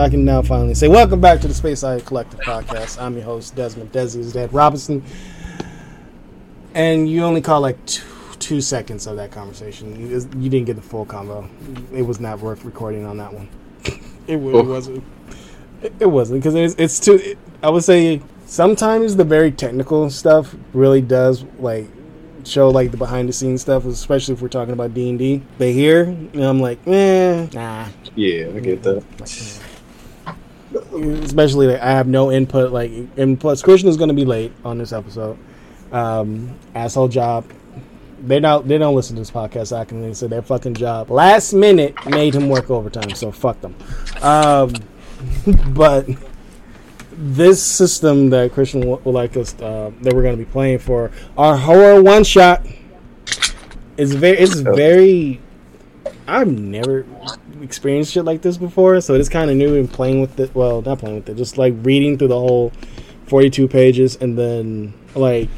Oh I can now finally say welcome back to the Space Eye Collective podcast. I'm your host Desmond Desi is Dad Robinson, and you only caught like two, two seconds of that conversation. You, you didn't get the full combo. It was not worth recording on that one. It, it wasn't. It, it wasn't because it's, it's too. It, I would say sometimes the very technical stuff really does like show like the behind the scenes stuff, especially if we're talking about D and D. But here, you know, I'm like, eh, nah. Yeah, I get that. Especially like I have no input. Like, and plus Christian is going to be late on this episode. Um, asshole job. They don't. They don't listen to this podcast. So I can say their fucking job. Last minute made him work overtime. So fuck them. Um, but this system that Christian would would like us uh, that we're going to be playing for our horror one shot is very. It's very. I've never experienced shit like this before, so it's kind of new and playing with it. Well, not playing with it, just like reading through the whole forty-two pages, and then like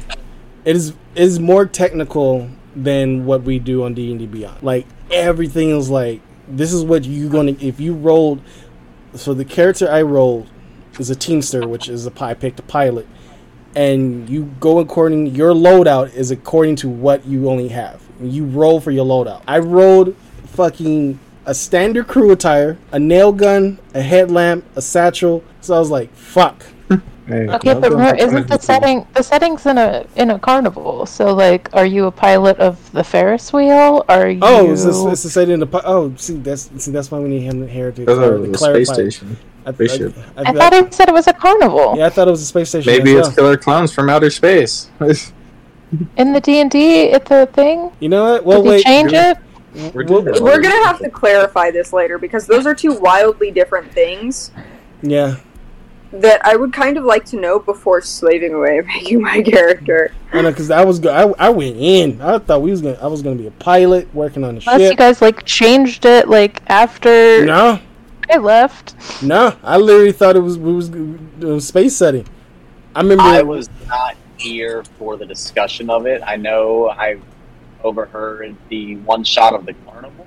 it is it is more technical than what we do on D and D Beyond. Like everything is like this is what you're gonna if you rolled. So the character I rolled is a teamster, which is a I picked a pilot, and you go according your loadout is according to what you only have. You roll for your loadout. I rolled fucking a standard crew attire, a nail gun, a headlamp, a satchel. So I was like, fuck. Hey, Okay, but remember, isn't the setting the settings in a in a carnival? So like, are you a pilot of the Ferris wheel? Are oh, you? Oh, it's the, it's the setting in the oh see that's see that's why we need him here to, That's clar- a space station. I, Spaceship. I, I thought it said it was a carnival yeah, I thought it was a space station. Maybe it's well. killer clowns from outer space. in the D and D. It's a thing. You know what? Well, Did you wait. change it? We're Well, doing We're gonna have to clarify this later because those are two wildly different things Yeah, that I would kind of like to know before slaving away making my character. I know because I was go- I, I went in. I thought we was gonna I was gonna be a pilot working on the Unless you guys like changed it like after No, I left. no. I literally thought it was we was it was space setting. I remember. I was not here for the discussion of it. I know I overheard the one shot of the carnival,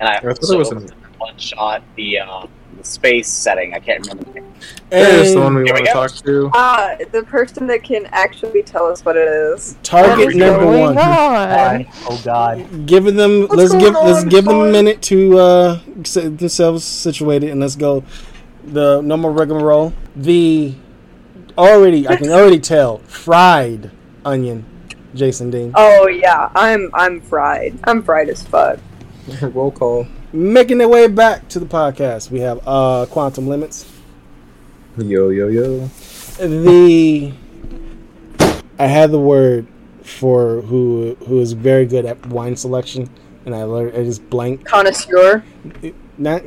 and I I thought it also was in- one shot the uh, the space setting. I can't remember the name. There's the one we Here want we to talk to. Ah, the person that can actually tell us what it is. target What is number going one. on? Oh God. Giving them What's let's give let's on, give them a minute to uh get themselves situated and let's go. The no normal rigmarole. The already I can already tell fried onion. Jason Dean Oh yeah, I'm I'm fried. I'm fried as fuck. Roll call. making their way back to the podcast. We have uh quantum limits. Yo yo yo. the I had the word for who who is very good at wine selection, and I learned I just blank. Connoisseur. Not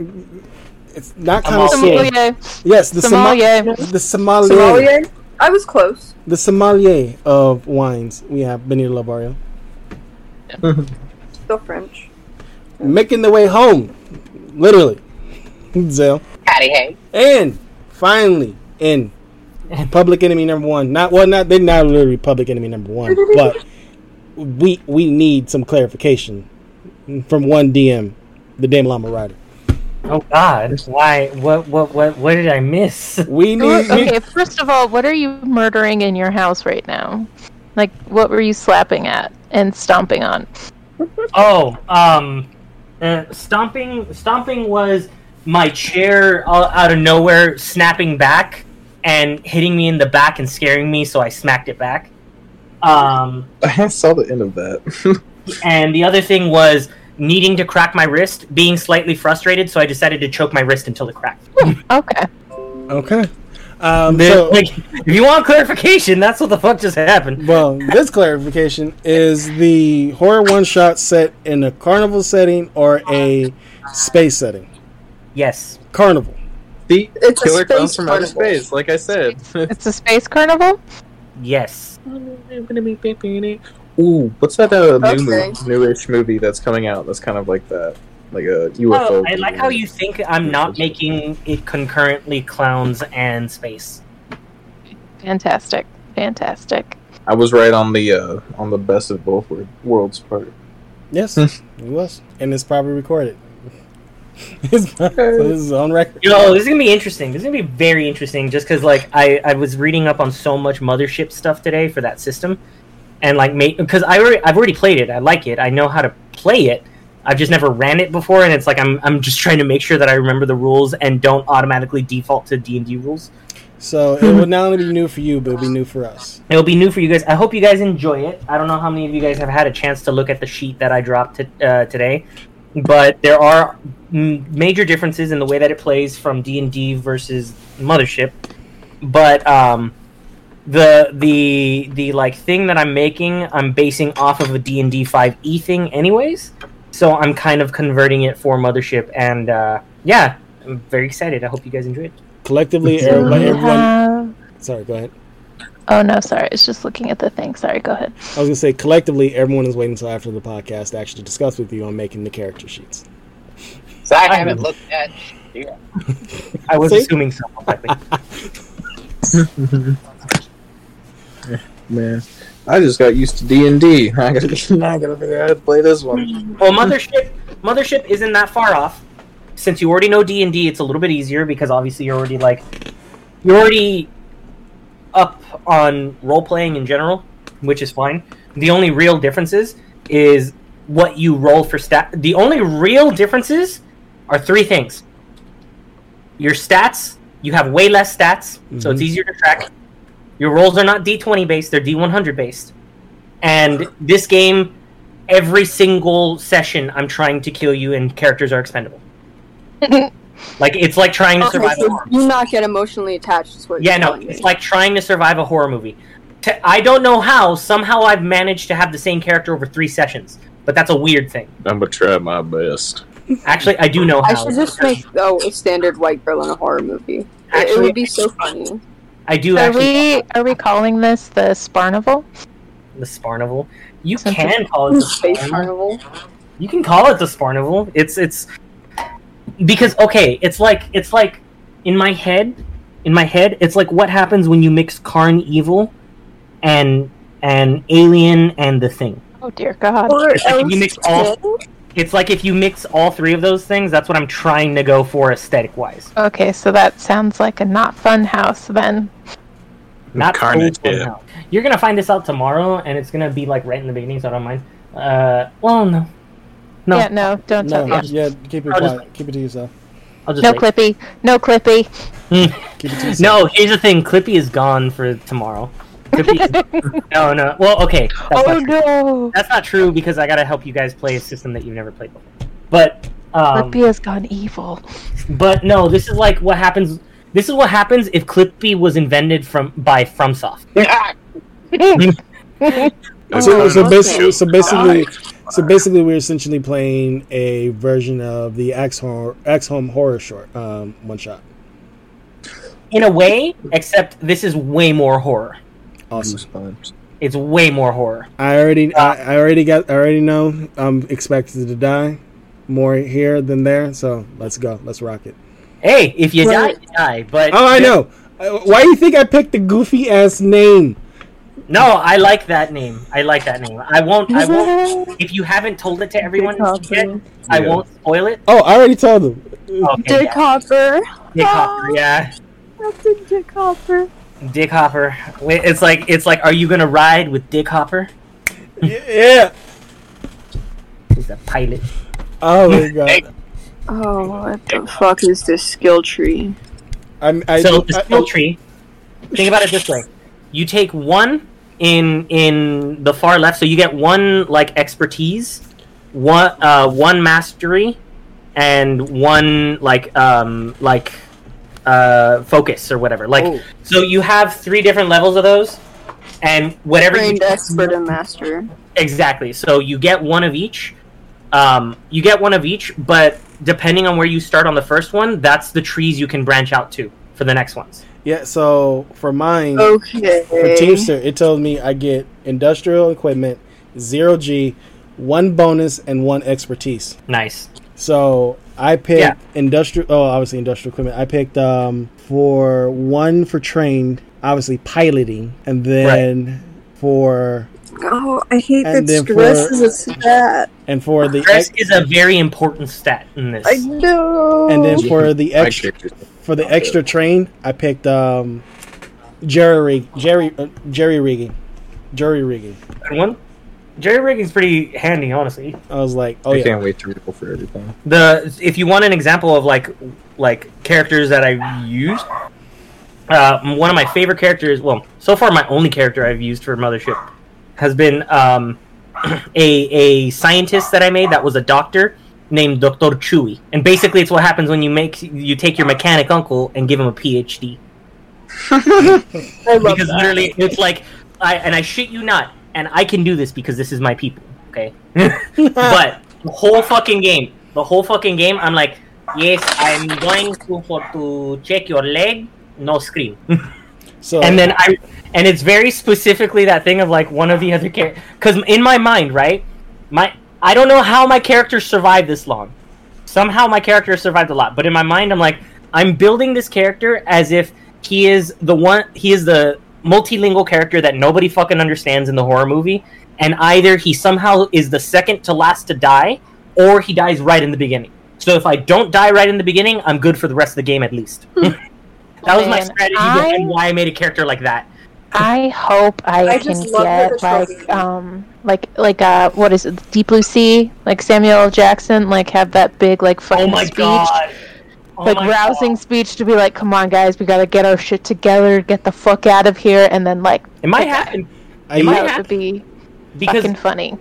it's not Sommelier. connoisseur. Sommelier. Yes, the sommelier. Sommelier. The sommelier. Sommelier. I was close. The sommelier of wines. We have Benito Labario Still French. making the way home, literally. Zell. Patty Hay. And finally, in Public Enemy number one. Not well, not they're not literally Public Enemy number one, but we we need some clarification from one DM, the Dame Llama Rider. Oh God. Why? What? What? What? What did I miss? We need. Okay, first of all, what are you murdering in your house right now? Like, what were you slapping at and stomping on? Oh, um, uh, stomping. Stomping was my chair out of nowhere snapping back and hitting me in the back and scaring me, so I smacked it back. Um, I saw the end of that. and the other thing was needing to crack my wrist, being slightly frustrated, so I decided to choke my wrist until it cracked. Okay. Okay. Um, Then, so, like, if you want clarification, that's what the fuck just happened. well, this clarification is the horror one shot set in a carnival setting or a space setting. Yes. Carnival. the It's a killer clowns space from outer carnival. space, like I said. It's a space carnival? Yes. Ooh, what's that uh, new Okay. movie, newish movie that's coming out? That's kind of like that, like a UFO. Oh, I like how you think I'm not making it concurrently clowns and space. Fantastic. Fantastic. I was right on the uh, on the best of both wor- worlds part. Yes, it was, and it's probably recorded. His- so this is on record. Yo, this is gonna be interesting. This is gonna be very interesting, just because like I I was reading up on so much mothership stuff today for that system, and like mate because I already I've already played it. I like it. I know how to play it. I've just never ran it before, and it's like I'm I'm just trying to make sure that I remember the rules and don't automatically default to D and D rules. So it will not only be new for you, but it'll be new for us. It'll be new for you guys. I hope you guys enjoy it. I don't know how many of you guys have had a chance to look at the sheet that I dropped t- uh, today, but there are mm, major differences in the way that it plays from D and D versus Mothership. But um, the the the like thing that I'm making, I'm basing off of a D and D five E thing, anyways. So I'm kind of converting it for Mothership, and uh, yeah, I'm very excited. I hope you guys enjoy it. Collectively, Do everybody, everyone. have- Sorry, go ahead. Oh no, sorry. It's just looking at the thing. Sorry, go ahead. I was gonna say collectively, everyone is waiting until after the podcast to actually discuss with you on making the character sheets. So I haven't looked at. Yeah. I was See? assuming so. Man, I just got used to D and D. I gotta, now I gotta figure out how to play this one. Well, Mothership, Mothership isn't that far off. Since you already know D and D, it's a little bit easier because obviously you're already like you're already up on role playing in general, which is fine. The only real differences is what you roll for stat. The only real differences are three things. Your stats, you have way less stats, so it's Mhm. easier to track. Your rolls are not D20 based, they're D100 based. And this game, every single session, I'm trying to kill you, and characters are expendable. like it's like trying to Okay, survive. a so horror do not get emotionally attached. To what yeah, you're no, telling me. it's like trying to survive a horror movie. I don't know how. Somehow I've managed to have the same character over three sessions, but that's a weird thing. I'm gonna try my best. Actually, I do know I should just make oh a standard white girl in a horror movie. It- it would be so funny. I do Are actually. we are we calling this the Sparnival? The Sparnival. You Since can call it the Space Sparnival. carnival. You can call it the Sparnival. It's it's because okay, it's like it's like in my head, in my head, it's like what happens when you mix Karn Evil and and Alien and the Thing. Oh dear God. Or like if you mix all- kill? It's like if you mix all three of those things, that's what I'm trying to go for aesthetic wise. Okay, so that sounds like a not fun house then. Not Carnage, full yeah. now. You're gonna find this out tomorrow, and it's gonna be like right in the beginning, so I don't mind. Uh, well, no, no, Yeah, no, don't No, tell. just- yeah, keep it I'll just- quiet. Keep it to yourself. I'll just No wait. Clippy. No Clippy. Keep it to yourself. No, here's the thing. Clippy is gone for tomorrow. Clippy no, no. Well, okay. That's, oh no. that's not true because I gotta help you guys play a system that you've never played before. But, um, Clippy has gone evil. but no, this is like what happens. This is what happens if Clippy was invented from by FromSoft. So, so basically, so basically, so basically, we're essentially playing a version of the X horror, X Home horror short, um, one shot. In a way, except this is way more horror. Awesome. Goosebumps. It's way more horror. I already, I, I already got, I already know I'm expected to die more here than there. So let's go, let's rock it. Hey, if you Right. die, you die. But Oh, I know. Uh, Why do you think I picked the goofy ass name? No, I like that name. I like that name. I won't. I won't. If you haven't told it to everyone yet, I won't spoil it. Oh, I already told them. Okay, Dick yeah. Hopper. Dick Hopper. Yeah, Captain Dick Hopper. Dick Hopper. It's like it's like, are you gonna ride with Dick Hopper? yeah. He's a pilot. Oh my god. Oh, what the fuck is this skill tree? I'm, I, so the I- skill tree. Think about it this way: you take one in in the far left, so you get one like expertise, one uh, one mastery, and one like um like uh focus or whatever. Like Oh. so, you have three different levels of those, and whatever you Trained expert and master. Exactly. So you get one of each. Um, you get one of each, but depending on where you start on the first one, that's the trees you can branch out to for the next ones. Yeah, so for mine, Okay. for Teamster, it told me I get industrial equipment, zero G, one bonus, and one expertise. Nice. So I picked Yeah. industrial. Oh, obviously industrial equipment. I picked um for one for trained, obviously piloting, and then for Oh, I hate And that stress for- is a stat. And for the Stress ex- is a very important stat in this. I know. and then for the extra for the extra train, I picked um jerry rig jerry uh, jerry rigging, jury rigging. Good one. Jerry rigging's pretty handy, honestly. I was like, oh I yeah, can't wait to roll for everything. The if you want an example of like like characters that I've used, uh, one of my favorite characters. Well, so far my only character I've used for Mothership has been um, a a scientist that I made that was a doctor named Doctor Chewy, and basically it's what happens when you make you take your mechanic uncle and give him a PhD. I love because that. literally it's like I and I shit you not, and I can do this because this is my people. Okay, but the whole fucking game, the whole fucking game, I'm like, yes, I'm going to for to check your leg, no scream, so and then I and it's very specifically that thing of like one of the other characters because in my mind, right, my I don't know how my character survived this long. Somehow my character survived a lot, but in my mind, I'm like, I'm building this character as if he is the one, he is the multilingual character that nobody fucking understands in the horror movie, and either he somehow is the second to last to die, or he dies right in the beginning. So if I don't die right in the beginning, I'm good for the rest of the game at least. that was my strategy I- behind why I made a character like that. I hope I, I can just love that get like um like like uh what is it Deep Blue Sea like Samuel L. Jackson like have that big like Oh fucking my speech god! Oh like rousing God. speech to be like come on guys we gotta get our shit together get the fuck out of here and then like It might happen it might that happen. would be because fucking funny.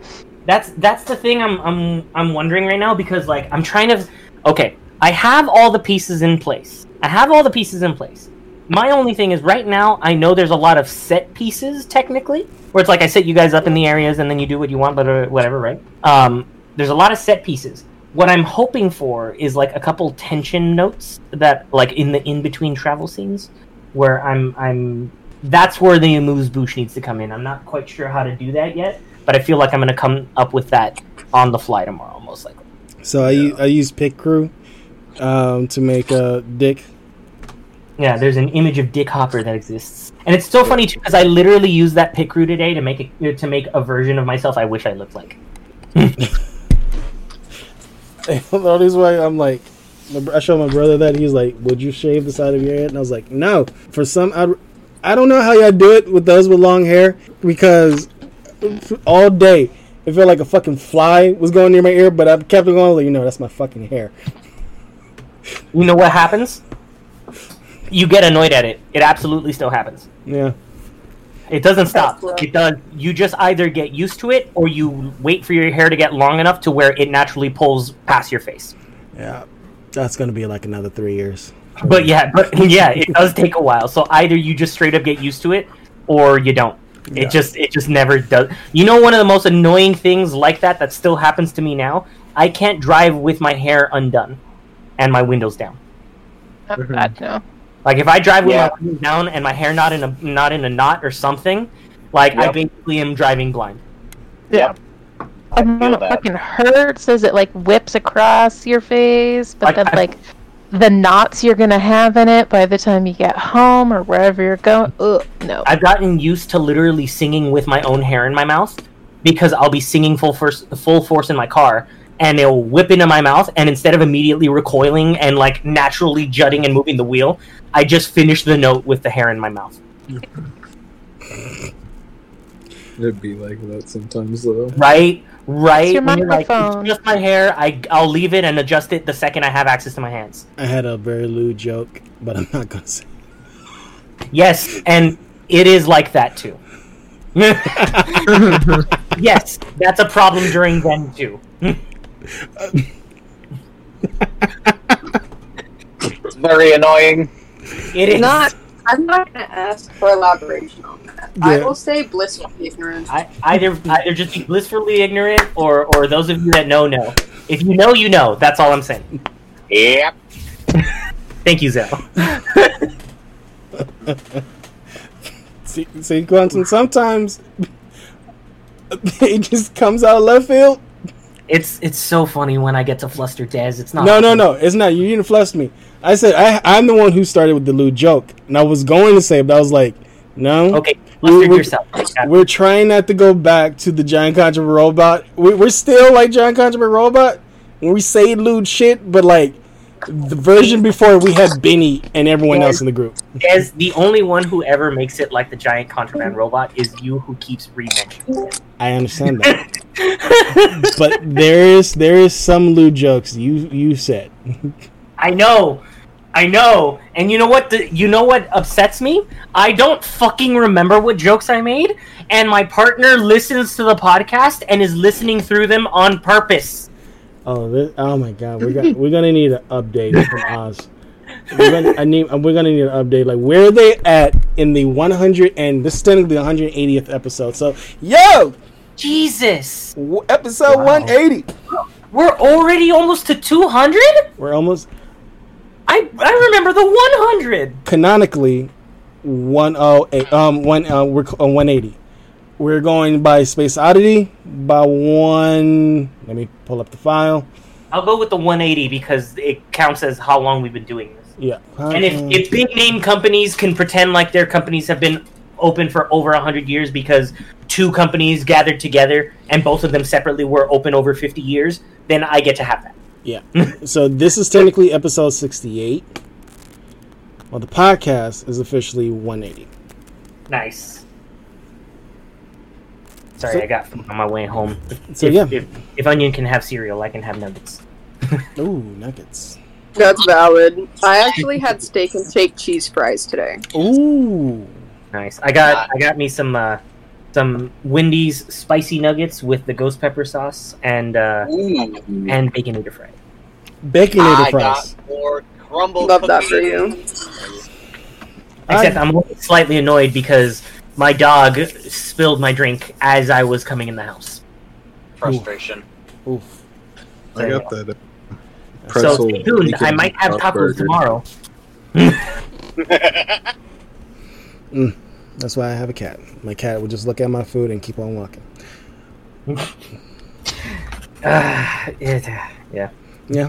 that's that's the thing I'm I'm I'm wondering right now because like I'm trying to okay, I have all the pieces in place. I have all the pieces in place. My only thing is right now I know there's a lot of set pieces technically where it's like I set you guys up in the areas and then you do what you want but uh, whatever, right? Um there's a lot of set pieces. What I'm hoping for is like a couple tension notes that like in the in between travel scenes where I'm I'm that's where the amuse bouche needs to come in. I'm not quite sure how to do that yet, but I feel like I'm going to come up with that on the fly tomorrow, most likely. so I yeah. I used Picrew um, to make a dick. Yeah, there's an image of Dick Hopper that exists, and it's so funny too because I literally used that Picrew today to make a, to make a version of myself I wish I looked like. only reason why I'm like, my I showed my brother that he's like, "Would you shave the side of your head?" And I was like, "No." For some, I, I don't know how y'all do it with those with long hair because all day it felt like a fucking fly was going near my ear, but I kept it going. Like, you know, that's my fucking hair. You know what happens? You get annoyed at it. It absolutely still happens. Yeah. It doesn't stop. It does. You just either get used to it, or you wait for your hair to get long enough to where it naturally pulls past your face. Yeah. That's gonna be like another three years. But yeah, but yeah, it does take a while. So either you just straight up get used to it, or you don't. Yeah. It just it just never does. You know, one of the most annoying things like that that still happens to me now. I can't drive with my hair undone and my windows down. Oh, God, no. Like if I drive with Yeah. my windows down and my hair not in a not in a knot or something, like I basically am driving blind. Yeah. I mean, it that. fucking hurts as it like whips across your face, but Like, then I- like the knots you're gonna have in it by the time you get home or wherever you're going. Ugh, no. I've gotten used to literally singing with my own hair in my mouth because I'll be singing full force, full force in my car, and it'll whip into my mouth, and instead of immediately recoiling and like naturally jutting and moving the wheel, I just finish the note with the hair in my mouth. It'd be like that sometimes though. Right, right. It's your When you're like, microphone. it's just my hair. I I'll leave it and adjust it the second I have access to my hands. I had a very lewd joke, but I'm not gonna say. Yes, and it is like that too. yes, that's a problem during then too. It's very annoying. It is Not. I'm not gonna ask for elaboration on that. I will say blissfully ignorant. I, either either just be blissfully ignorant, or or those of you that know know. If you know, you know. That's all I'm saying. Yep. Thank you, Zell. See, see, Quentin, sometimes it just comes out of left field. It's it's so funny when I get to fluster Dez. It's not. No, no, no, it's not. You didn't fluster me. I said I, I'm the one who started with the lewd joke, and I was going to say, but I was like, no. Okay, Flustered we- yourself. We're trying not to go back to the Giant Contra Robot. We, we're still like Giant Contra Robot when we say lewd shit, but like the version before we had Benny and everyone else in the group. As the only one who ever makes it like the giant contraband robot is you, who keeps re-mentioning it. I understand that, but there is there is some lewd jokes you you said. I know, I know, and you know what? The, you know what upsets me? I don't fucking remember what jokes I made, and my partner listens to the podcast and is listening through them on purpose. Oh, this, oh my god, we got we're gonna need an update from Oz. We're gonna I need we're gonna need an update. Like where are they at in the 100 and this is technically the 180th episode. So yo, Jesus, w- episode Wow. 180. we're already almost to two hundred. We're almost I I remember the one hundred. canonically 108 um one uh we're on 180 we're going by space oddity by one let me pull up the file I'll go with the 180 because it counts as how long we've been doing this. yeah And if, if big name companies can pretend like their companies have been open for over 100 years because two companies gathered together and both of them separately were open over 50 years, then I get to have that. yeah so this is technically episode 68 well the podcast is officially 180 Nice. Sorry, So- I got food on my way home. So, if, yeah. if, if Onion can have cereal, I can have nuggets. ooh nuggets That's valid. I actually had steak and shake cheese fries today. ooh Nice. I got I got me some uh, some Wendy's spicy nuggets with the ghost pepper sauce and uh, Ooh. and baconator fry. baconator I fries got more crumble Love that for you. Except I- I'm slightly annoyed because my dog spilled my drink as I was coming in the house. Frustration. oof I got that. uh, so Pretzel, stay tuned. I might have tacos burger. tomorrow. that's why i have a cat my cat would just look at my food and keep on walking Uh, it- yeah. yeah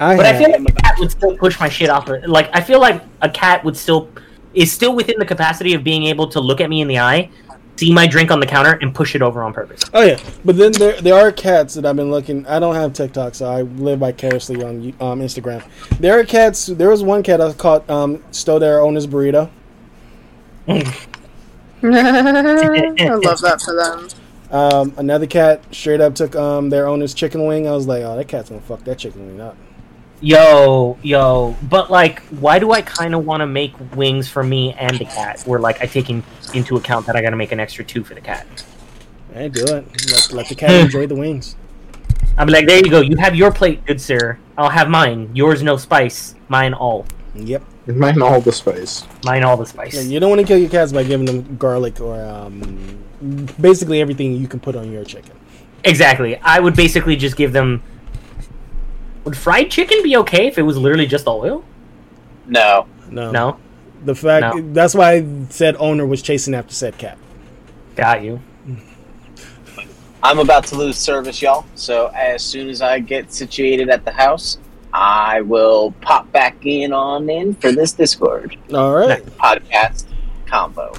I But I feel like a cat would still push my shit off. of- Like I feel like a cat would still is still within the capacity of being able to look at me in the eye, see my drink on the counter, and push it over on purpose. Oh yeah, but then there there are cats that I've been looking. I don't have TikTok, so I live vicariously on um, Instagram. There are cats. There was one cat I caught um, stole their owner's burrito. I love that for them. Um, another cat straight up took um, their owner's chicken wing. I was like, oh, that cat's gonna fuck that chicken wing up. Yo, yo, but like, why do I kind of want to make wings for me and the cat? Where like I take in, into account that I got to make an extra two for the cat. Hey, do it. Let, let the cat enjoy the wings. I'm like, there you go. You have your plate, good sir. I'll have mine. Yours no spice. Mine all. Yep. Mine all the spice. Mine all the spice. Yeah, you don't want to kill your cats by giving them garlic or um, basically everything you can put on your chicken. Exactly. I would basically just give them. Would fried chicken be okay if it was literally just oil? No. No. No. The fact No. that's why said owner was chasing after said cat. Got you. I'm about to lose service, y'all. So as soon as I get situated at the house, I will pop back in on in for this Discord All right. podcast combo.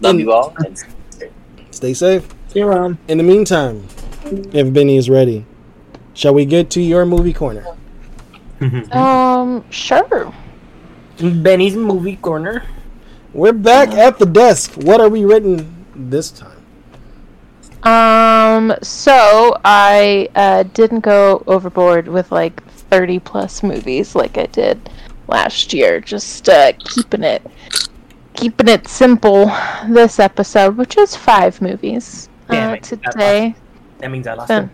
Love you all. And Stay safe. See you around. In the meantime, if Benny is ready, shall we get to your movie corner? Um, sure. Benny's movie corner. We're back at the desk. What are we written this time? Um, so I uh, didn't go overboard with like 30 plus movies like I did last year. Just uh, keeping it keeping it simple this episode, which is five movies Damn uh, it, that today. That means I lost Then- him.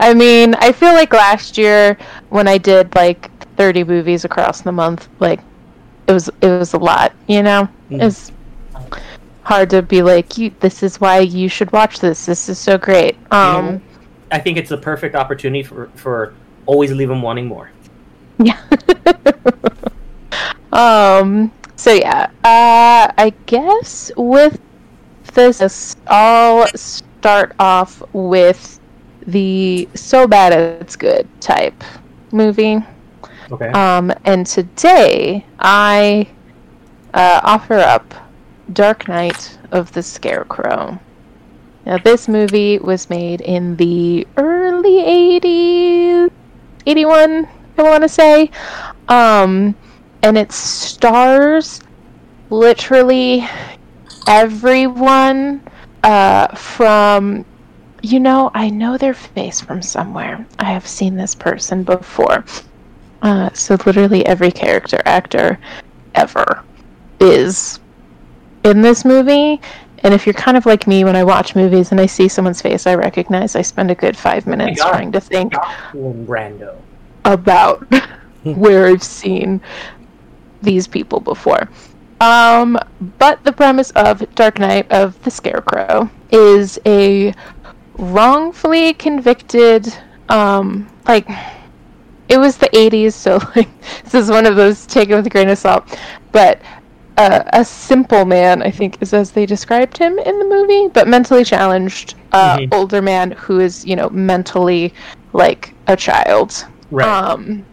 I mean, I feel like last year when I did like 30 movies across the month, like it was it was a lot, you know? Mhm. It's hard to be like, you this is why you should watch this. This is so great. Um I think it's the perfect opportunity for for always leave him wanting more. yeah. um so yeah, uh I guess with this I'll start off with the so bad it's good type movie. Okay. Um, and today I uh, offer up Dark Night of the Scarecrow. Now, this movie was made in the early 80s, 81, I want to say. Um, and it stars literally everyone uh, from you know i know their face from somewhere i have seen this person before uh, so literally every character actor ever is in this movie and if you're kind of like me when i watch movies and i see someone's face i recognize i spend a good five minutes God. trying to think Brando. about where I've seen these people before. Um, but the premise of Dark Night of the Scarecrow is a wrongfully convicted, um, like it was the 80s, so like this is one of those taken with a grain of salt. But uh, a simple man, I think, is as they described him in the movie, but mentally challenged, uh, Mhm. older man who is, you know, mentally like a child. Right. Um,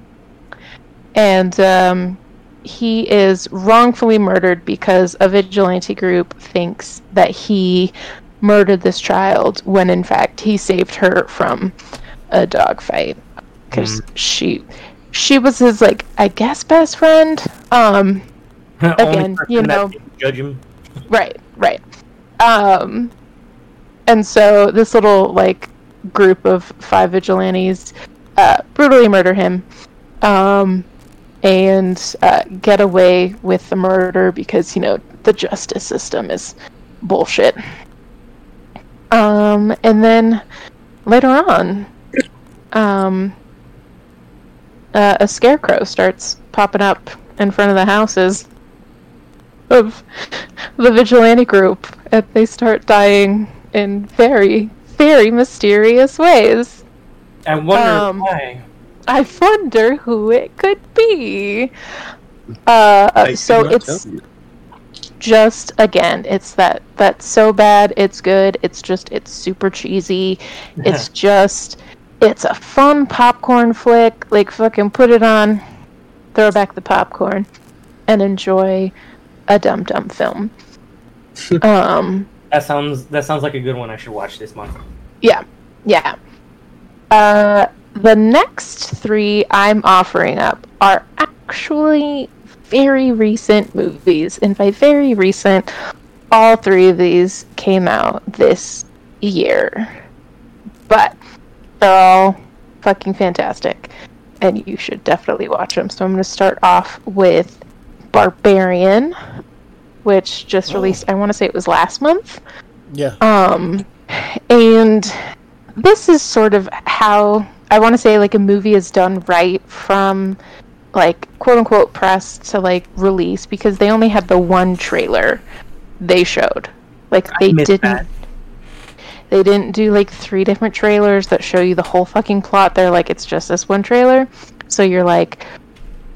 and um, he is wrongfully murdered because a vigilante group thinks that he murdered this child when in fact he saved her from a dogfight because she she was his like I guess best friend. Um, again, you know- judge him. Right, right. Um, and so this little like group of five vigilantes uh, brutally murder him, um, and uh, get away with the murder because you know the justice system is bullshit. Um, and then later on, um, uh, a scarecrow starts popping up in front of the houses of the vigilante group, and they start dying in very, very mysterious ways. I wonder Um, why. I wonder who it could be. Uh, I so it's just again, it's that that's so bad, it's good. It's just it's super cheesy. It's just it's a fun popcorn flick. Like fucking put it on, throw back the popcorn, and enjoy a dum dum film. um. That sounds that sounds like a good one. I should watch this month. Yeah, yeah. Uh, the next three I'm offering up are actually very recent movies, and by very recent, all three of these came out this year. But they're all fucking fantastic, and you should definitely watch them. So I'm going to start off with Barbarian, which just released. I want to say it was last month. Yeah. Um, and this is sort of how I want to say like a movie is done right from like quote unquote press to like release because they only had the one trailer they showed. Like they didn't that. they didn't do like three different trailers that show you the whole fucking plot. They're like it's just this one trailer. So you're like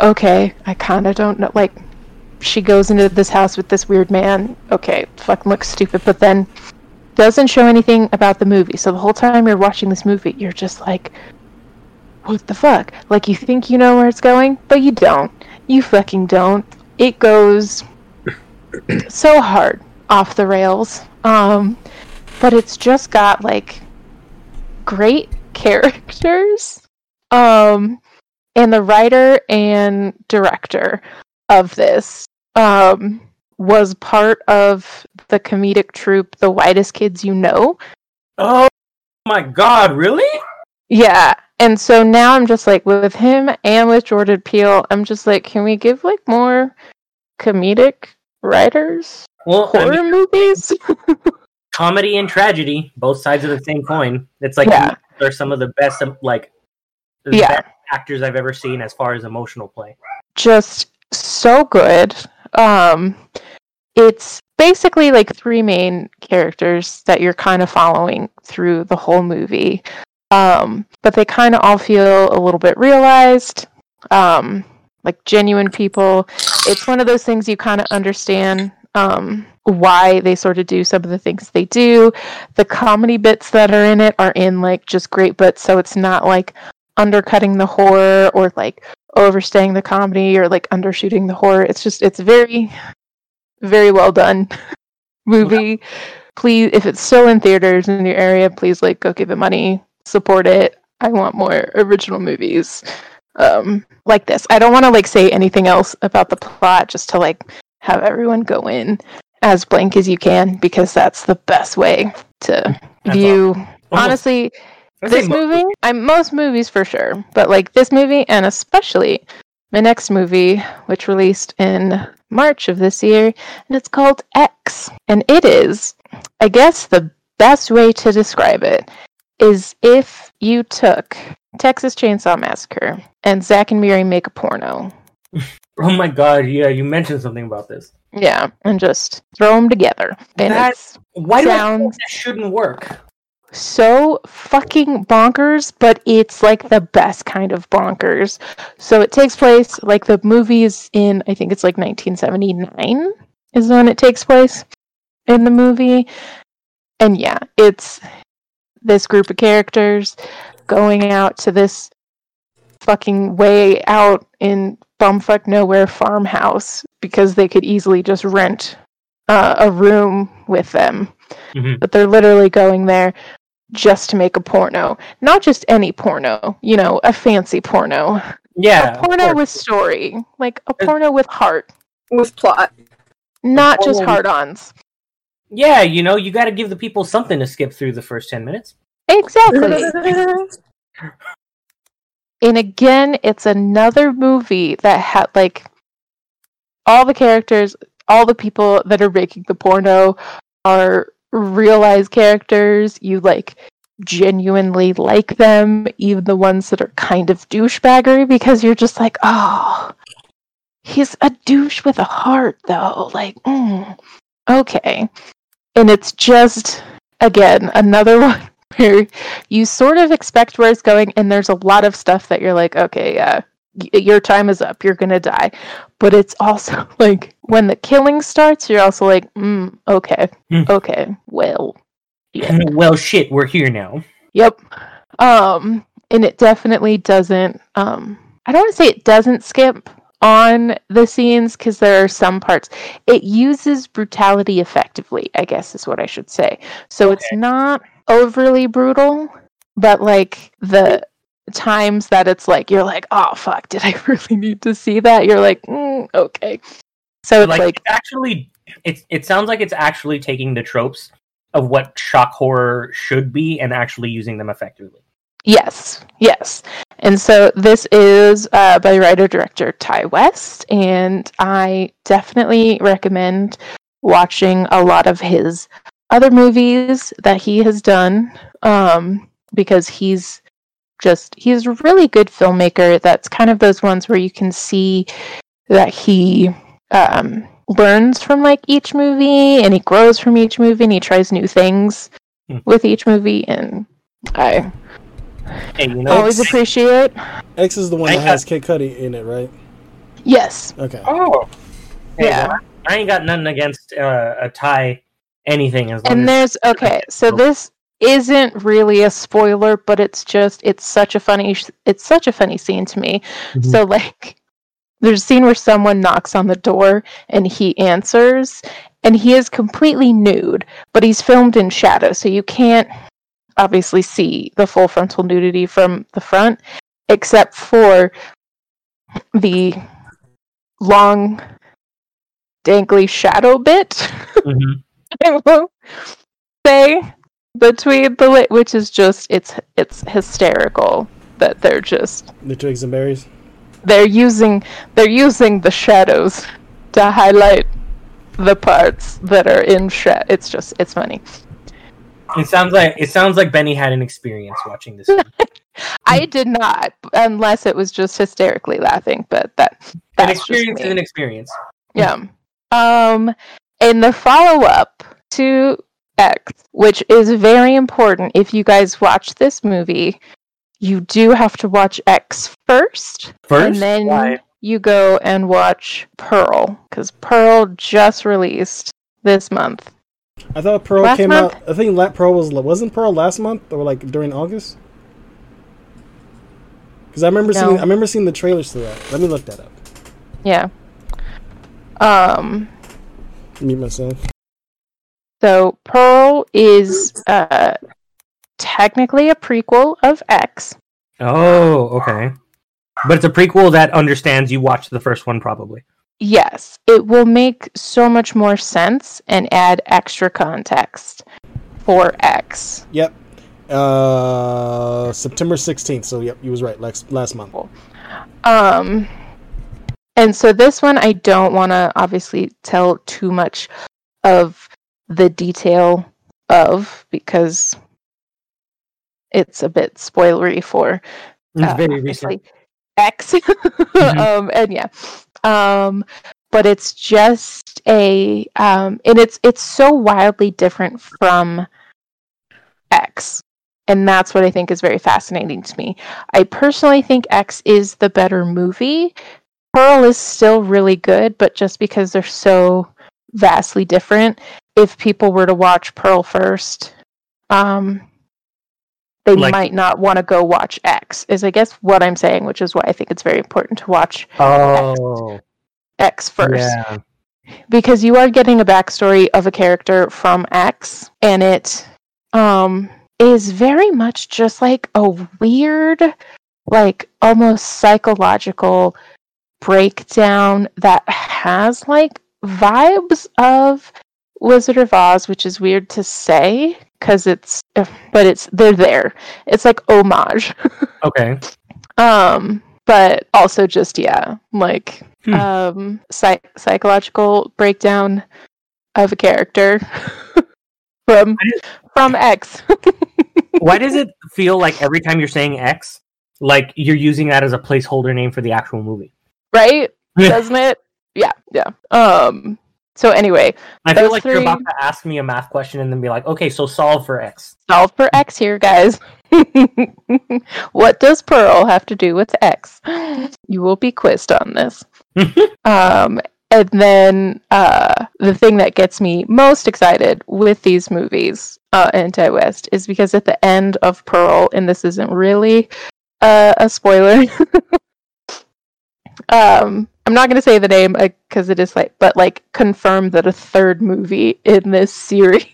okay, I kind of don't know like she goes into this house with this weird man. Okay, fucking looks stupid, but then doesn't show anything about the movie. So the whole time you're watching this movie, you're just like, what the fuck? Like you think you know where it's going, but you don't. You fucking don't. It goes so hard off the rails. Um, but it's just got like great characters. Um, and the writer and director of this um was part of the comedic troupe The Whitest Kids You Know. Oh my god, really? Yeah. And so now I'm just like with him and with Jordan Peele, I'm just like, can we give like more comedic writers Well, I horror mean, movies? comedy and tragedy, both sides of the same coin. It's like Yeah. they're some of the best, like, the Yeah. best actors I've ever seen as far as emotional play. just so good. Um it's basically like three main characters that you're kind of following through the whole movie. Um but they kind of all feel a little bit realized. Um like genuine people. It's one of those things you kind of understand um why they sort of do some of the things they do. The comedy bits that are in it are in like just great bits so it's not like undercutting the horror or like overstaying the comedy or like undershooting the horror. It's just it's very very well done movie. Please, if it's still in theaters in your area, please like go give it money, support it. I want more original movies um, like this. I don't want to like say anything else about the plot, just to like have everyone go in as blank as you can because that's the best way to That's view. Almost- Honestly, this mo- movie, I'm most movies for sure, but like this movie and especially my next movie, which released in March of this year, and it's called X. And it is, I guess, the best way to describe it is if you took Texas Chainsaw Massacre and Zack and Miri make a porno. Oh my god, yeah, you mentioned something about this. Yeah, and just throw them together. And That- it's Why do I Sounds- that shouldn't work? so fucking bonkers, but it's like the best kind of bonkers. So it takes place like the movie is in I think it's like 1979 is when it takes place in the movie. And yeah, it's this group of characters going out to this fucking way out in bumfuck nowhere farmhouse because they could easily just rent uh, a room with them. Mhm. But they're literally going there just to make a porno. Not just any porno, you know, a fancy porno. Yeah, a porno with story. Like a porno with heart. With plot. Not just hard ons. Yeah, you know, you got to give the people something to skip through the first ten minutes. Exactly. and again, it's another movie that had like all the characters, all the people that are making the porno are realized characters. You like genuinely like them, even the ones that are kind of douchebaggery, because you're just like, oh, he's a douche with a heart, though. Like, mm, okay. And it's just, again, another one where you sort of expect where it's going, and there's a lot of stuff that you're like, okay, yeah, y- your time is up, you're gonna die. But it's also like when the killing starts, you're also like, mm, okay, Hmm. okay, well, yeah. well, shit, we're here now. Yep. Um, and it definitely doesn't. Um, I don't want to say it doesn't skip on the scenes because there are some parts. It uses brutality effectively. I guess is what I should say. So it's not overly brutal, but like the times that it's like you're like, oh fuck, did I really need to see that? You're like, mm, okay. So it's like, like it's actually it it sounds like it's actually taking the tropes of what shock horror should be and actually using them effectively. Yes, yes. And so this is uh, by writer director Ti West, and I definitely recommend watching a lot of his other movies that he has done um, because he's just he's a really good filmmaker. That's kind of those ones where you can see that he um, learns from like each movie and he grows from each movie and he tries new things Hmm. with each movie and I Hey, you know, always appreciate. X is the one that has Kid Cudi in it, right? Yes. Okay. oh, hey, Yeah. well, I ain't got nothing against uh, a tie anything as long And as there's okay, so this isn't really a spoiler, but it's just it's such a funny it's such a funny scene to me. Mhm. So like there's a scene where someone knocks on the door and he answers and he is completely nude, but he's filmed in shadow, so you can't obviously see the full frontal nudity from the front except for the long dangly shadow bit. Mhm. I will say between the lit, which is just it's it's hysterical that they're just The twigs and berries. they're using they're using the shadows to highlight the parts that are in shadow. It's just it's funny. It sounds like it sounds like Benny had an experience watching this. film. I did not, unless it was just hysterically laughing. But that an that's just experience me. is an experience. Yeah. Um, and the follow up to X, which is very important if you guys watch this movie, you do have to watch X first. First, and then Why? you go and watch Pearl, because Pearl just released this month. I thought Pearl Last came month? out. I think La- Pearl was wasn't Pearl last month or like during August. Because I remember No. seeing I remember seeing the trailers to that. Let me look that up. Yeah. Um, mute myself. So Pearl is uh, technically a prequel of X. Oh, okay. But it's a prequel that understands you watched the first one, probably. Yes, it will make so much more sense and add extra context for X. Yep. Uh, September 16th. So, yep, you was right. Last, last month. Um, and so this one, I don't want to obviously tell too much of the detail of because it's a bit spoilery for It's uh, very recent. obviously X. um, and yeah, um, but it's just a um, and it's it's so wildly different from X, and that's what I think is very fascinating to me. I personally think X is the better movie. Pearl is still really good, but just because they're so vastly different, if people were to watch Pearl first, um, they Like- might not want to go watch X. Is I guess what I'm saying, which is why I think it's very important to watch Oh, X first yeah. because you are getting a backstory of a character from X, and it um is very much just like a weird, like almost psychological breakdown that has like vibes of Wizard of Oz, which is weird to say because it's, but it's they're there. It's like homage. Okay. Um, but also just yeah, like Hmm. um psych- psychological breakdown of a character from from X. Why does it feel like every time you're saying X, like you're using that as a placeholder name for the actual movie? right? Doesn't it? Yeah, yeah. Um so anyway, I feel like you're about to ask me a math question and then be like, okay, so solve for X. solve for X here, guys. what does Pearl have to do with X? You will be quizzed on this. um, and then uh, the thing that gets me most excited with these movies, uh, and Ti West, is because at the end of Pearl, and this isn't really uh, a spoiler. um, I'm not going to say the name because it is like, but like confirm that a third movie in this series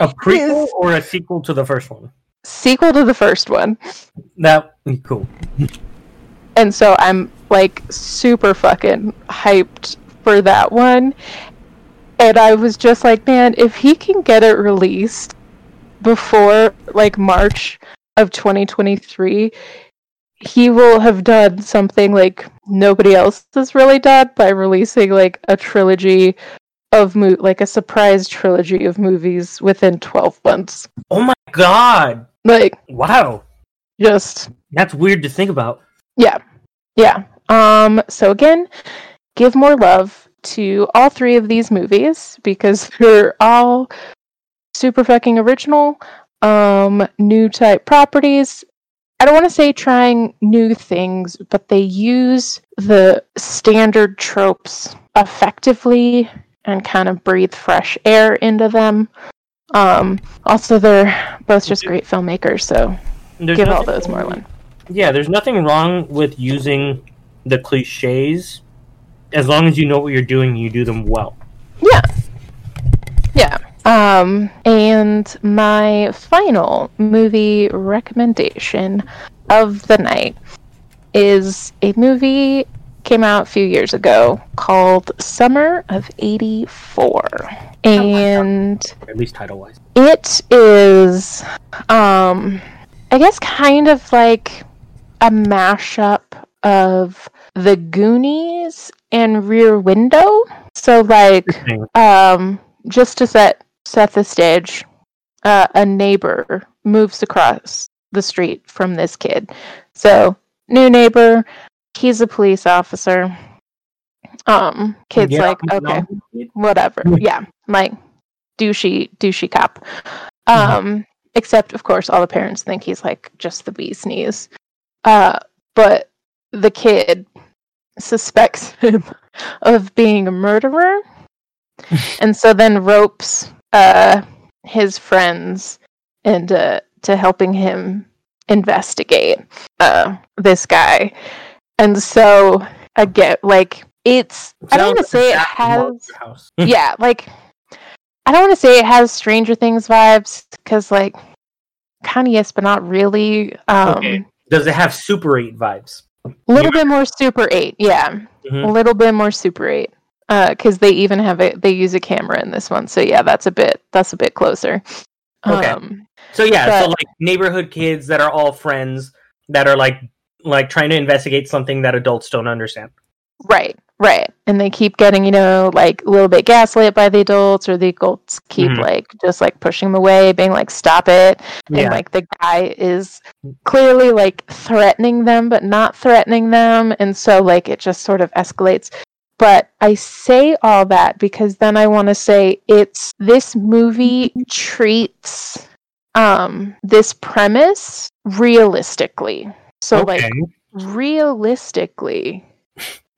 A prequel Is- or a sequel to the first one? sequel to the first one. That cool. And so I'm like super fucking hyped for that one. And I was just like, man, if he can get it released before like March of 2023, he will have done something like nobody else has really done by releasing like a trilogy of mo- like a surprise trilogy of movies within 12 months. Oh my god! Like Wow, just that's weird to think about. Yeah. Yeah. Um so again, give more love to all three of these movies because they're all super fucking original, um new type properties. I don't want to say trying new things, but they use the standard tropes effectively and kind of breathe fresh air into them. Um also they're both just great filmmakers, so There's give all those more wrong- love. Yeah, there's nothing wrong with using the cliches as long as you know what you're doing. You do them well. Yeah. Yeah. Um, and my final movie recommendation of the night is a movie came out a few years ago called Summer of 84. And At least title wise. it is um I guess kind of like a mashup of The Goonies and Rear Window. So like um just to set set the stage. Uh, a neighbor moves across the street from this kid. So new neighbor he's a police officer. Um kid's Yeah, like okay whatever. Yeah. Like douchey douchey cop. Um except of course all the parents think he's like just the bee's knees. Uh but the kid suspects him of being a murderer. And so then ropes uh his friends into to helping him investigate uh this guy and so again like it's I don't want to say it has yeah, like I don't want to say it has Stranger Things vibes because like kind of yes, but not really. Um, Okay. Does it have Super 8 vibes? a little bit more Super Eight, yeah, Mhm. a little bit more Super Eight. Because they even have it, they use a camera in this one, so yeah, that's a bit that's a bit closer. Okay. Um, So yeah, so like neighborhood kids that are all friends that are like like trying to investigate something that adults don't understand. Right, right. And they keep getting, you know, like a little bit gaslit by the adults, or the adults keep Mhm. like just like pushing them away, being like, stop it. Yeah. And like the guy is clearly like threatening them, but not threatening them. And so like it just sort of escalates. But I say all that because then I want to say it's this movie treats um this premise realistically. So like realistically,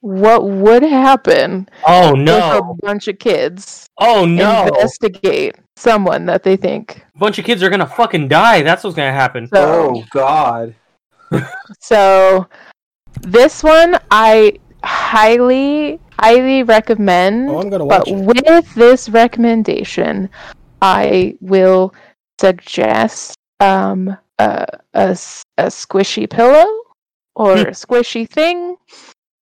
what would happen oh if no! a bunch of kids Oh no! investigate someone that they think? A bunch of kids are gonna fucking die. That's what's gonna happen. So, Oh God. so this one I highly, highly recommend. Oh, I'm gonna but it. with this recommendation, I will suggest um, a, a s- a squishy pillow or Hmm. a squishy thing,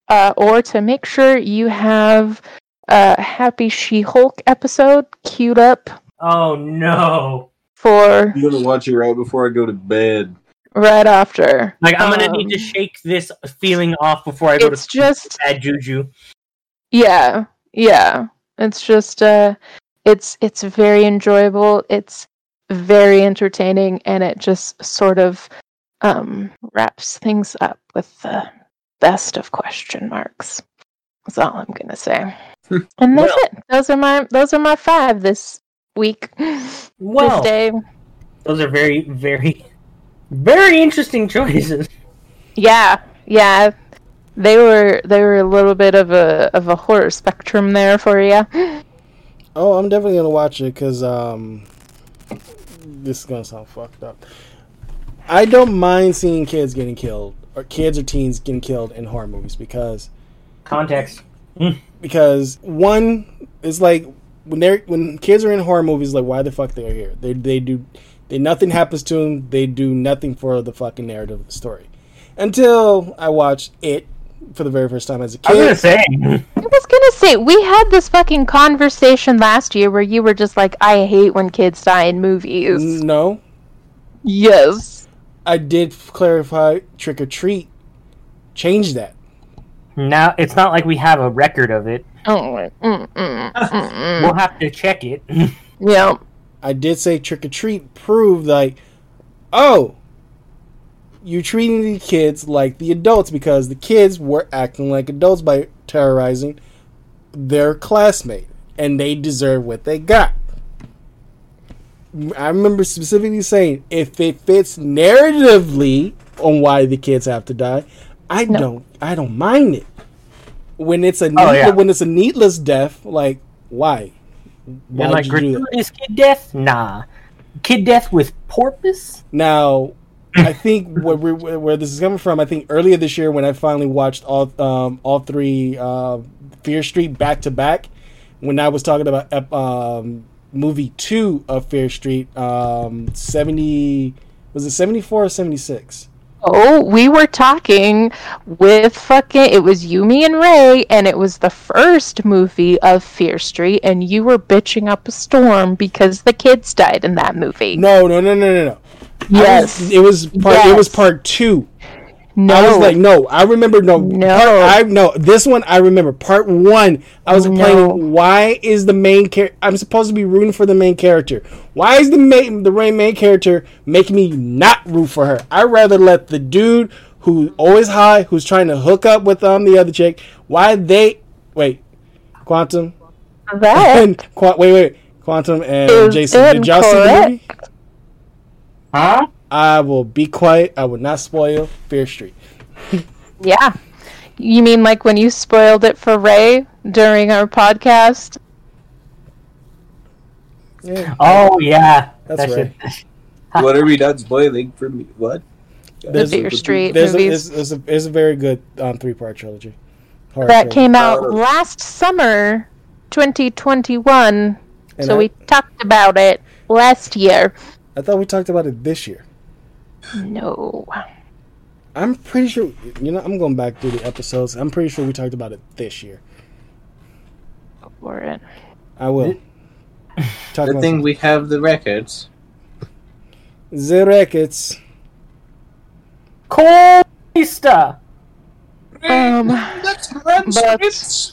uh, or to make sure you have a Happy She Hulk episode queued up Oh no! for I'm gonna watch it right before I go to bed. right after. Like I'm gonna need to Um, shake this feeling off before I go to. It's to just bad juju. Yeah, yeah. It's just uh it's it's very enjoyable. It's very entertaining and it just sort of um wraps things up with the best of question marks. That's all I'm gonna say. and that's Well- it. Those are my those are my five this week. Well, this day. those are very, very, very interesting choices. Yeah, yeah. They were they were a little bit of a of a horror spectrum there for you. Oh, I'm definitely gonna watch it because um, this is gonna sound fucked up. I don't mind seeing kids getting killed or kids or teens getting killed in horror movies because Context. because one is like when they're when kids are in horror movies like why the fuck they're here they they do they nothing happens to them they do nothing for the fucking narrative of the story until I watched it for the very first time as a I was gonna kid. say. I was gonna say we had this fucking conversation last year where you were just like, "I hate when kids die in movies." No, Yes. I did clarify trick or treat. Change that. Now it's not like we have a record of it. Oh. Mm, mm, mm. We'll have to check it. Yeah. I did say trick or treat proved like, oh, you're treating the kids like the adults because the kids were acting like adults by terrorizing their classmate, and they deserve what they got. I remember specifically saying if it fits narratively on why the kids have to die, I No. don't I don't mind it. When it's a Oh, needle- yeah. when it's a needless death, like why? Why and like would you do that? gratuitous kid death? Nah. Kid death with porpoise? Now, I think where, where where this is coming from, I think earlier this year when I finally watched all um, all three uh, Fear Street back to back, when I was talking about um, movie two of Fear Street, um, seventy was it seventy four or seventy six? Oh, we were talking with fucking. It was Yumi and Ray, and it was the first movie of Fear Street, and you were bitching up a storm because the kids died in that movie. No, no, no, no, no, no. I yes. was, it was part. It was part two. no. I was like, no, I remember no, No. Part, I no, this one I remember. Part one, I was No. complaining. Why is the main character? I'm supposed to be rooting for the main character. Why is the main the main character making me not root for her? I'd rather let the dude who always high, who's trying to hook up with um the other chick. Why they wait? Quantum that and Qu- wait, wait, Quantum and is Jason. Did y'all see the movie? Huh? I will be quiet. I will not spoil Fear Street. Yeah. You mean like when you spoiled it for Ray during our podcast? Yeah. Oh yeah. That's That right. shit- Whatever he does spoiling for me. What? The Fear Street There's a, movies. it's, it's a, it's a very good um, three part trilogy. Horror that film. came out last summer, 2021. And so I- we talked about it last year. I thought we talked about it this year. No. I'm pretty sure. You know, I'm going back through the episodes. I'm pretty sure we talked about it this year. For it. I will. Talk Good about thing we have the records. the records. Coista. Um, Let's run But-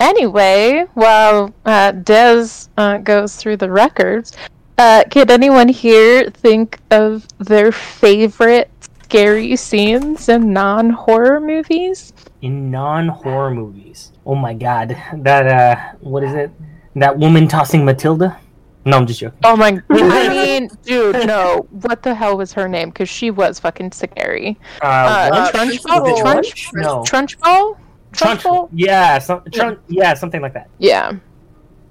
anyway, while uh, Des uh, goes through the records, uh, can anyone here think of their favorite scary scenes in non horror movies? in non-horror movies. Oh my god, that uh, what is it? That woman tossing Matilda? No, I'm just joking. Oh my! I mean, dude, no. What the hell was her name? Because she was fucking scary. Uh, Uh, what? Trunchbull? Is it Trunch? No. Trunchbull? Trunchbull? Yeah, some, trun- yeah, something like that. Yeah.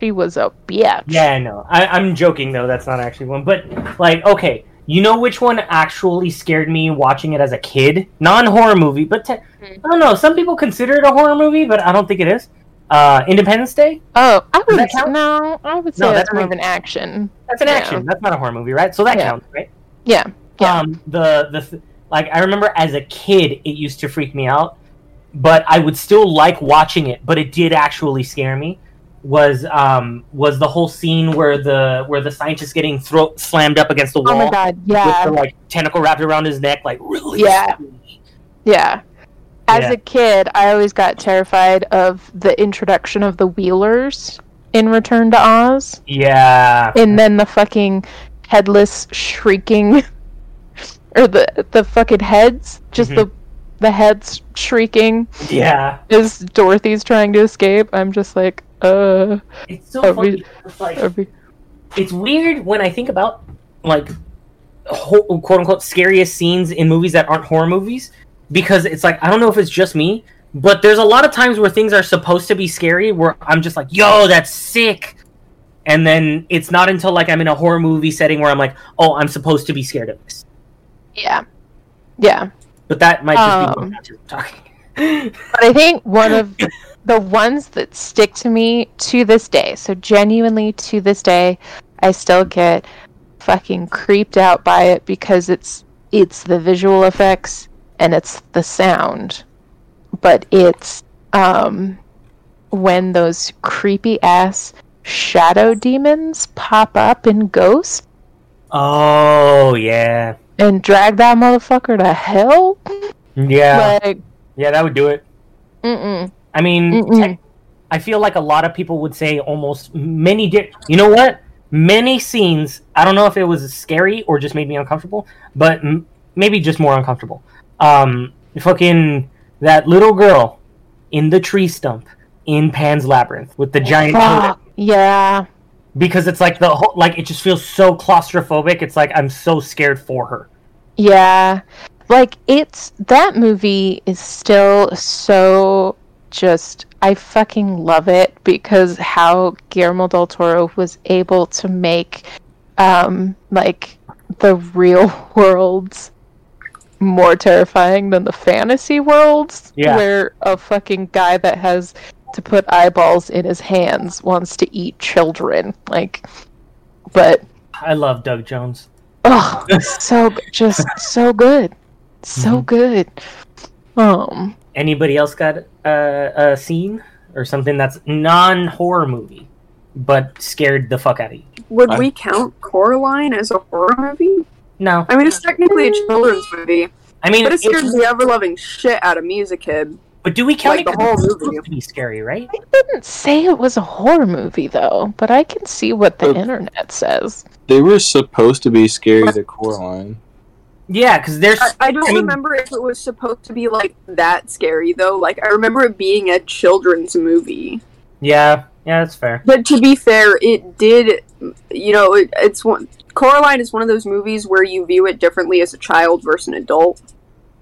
She was a bitch. Yeah, I know. I, I'm joking though. That's not actually one. But like, okay, you know which one actually scared me watching it as a kid? Non-horror movie, but te- I don't know. Some people consider it a horror movie, but I don't think it is. Uh, Independence Day. Oh, I would that no. I would say No, that's that more of an action. That's an Yeah. action. That's not a horror movie, right? So that Yeah. counts, right? Yeah. Yeah. Um, the the th- like I remember as a kid, it used to freak me out, but I would still like watching it. But it did actually scare me. Was um was the whole scene where the where the scientist getting throat slammed up against the Oh wall my god. with the like tentacle wrapped around his neck, like really. Yeah. scary. Yeah. As Yeah. a kid, I always got terrified of the introduction of the Wheelers in Return to Oz, Yeah. and then the fucking headless shrieking, or the the fucking heads, just Mhm. the the heads shrieking Yeah. as Dorothy's trying to escape. I'm just like, uh, It's so funny. we- It's like we- it's weird when I think about like ho- quote unquote scariest scenes in movies that aren't horror movies because it's like I don't know if it's just me, but there's a lot of times where things are supposed to be scary where I'm just like, "Yo, that's sick." And then it's not until like I'm in a horror movie setting where I'm like, "Oh, I'm supposed to be scared of this." yeah, yeah. But that might just be Um, me not talking. But I think one of the ones that stick to me to this day, so genuinely to this day, I still get fucking creeped out by it because it's it's the visual effects and it's the sound. But it's um when those creepy ass shadow demons pop up in Ghost oh, yeah. and drag that motherfucker to hell. Yeah. Like, yeah, that would do it. mm-mm, I mean, tech- I feel like a lot of people would say almost many. Di- you know what? Many scenes. I don't know if it was scary or just made me uncomfortable, but m- maybe just more uncomfortable. Um, fucking that little girl in the tree stump in Pan's Labyrinth with the giant fuck, yeah. because it's like the whole like it just feels so claustrophobic. It's like I'm so scared for her. Yeah. Like it's that movie is still so just I fucking love it because how Guillermo del Toro was able to make um like the real worlds more terrifying than the fantasy worlds Yeah. where a fucking guy that has to put eyeballs in his hands wants to eat children like but I love Doug Jones. Oh, so just so good, so Mhm. good. Um, Anybody else got uh, a scene or something that's non horror movie but scared the fuck out of you? Would I- we count Coraline as a horror movie? No, I mean, it's technically a children's movie, I mean, but it scared it's- the ever loving shit out of me as a kid. but do we count like it the 'cause whole it's movie. supposed to be scary, right? I didn't say it was a horror movie though, but I can see what the Uh, internet says. They were supposed to be scary to Coraline. Yeah, because there's I, I don't I mean- remember if it was supposed to be like that scary though. Like I remember it being a children's movie. yeah, yeah, that's fair. But to be fair, it did. You know, it, it's one. Coraline is one of those movies where you view it differently as a child versus an adult.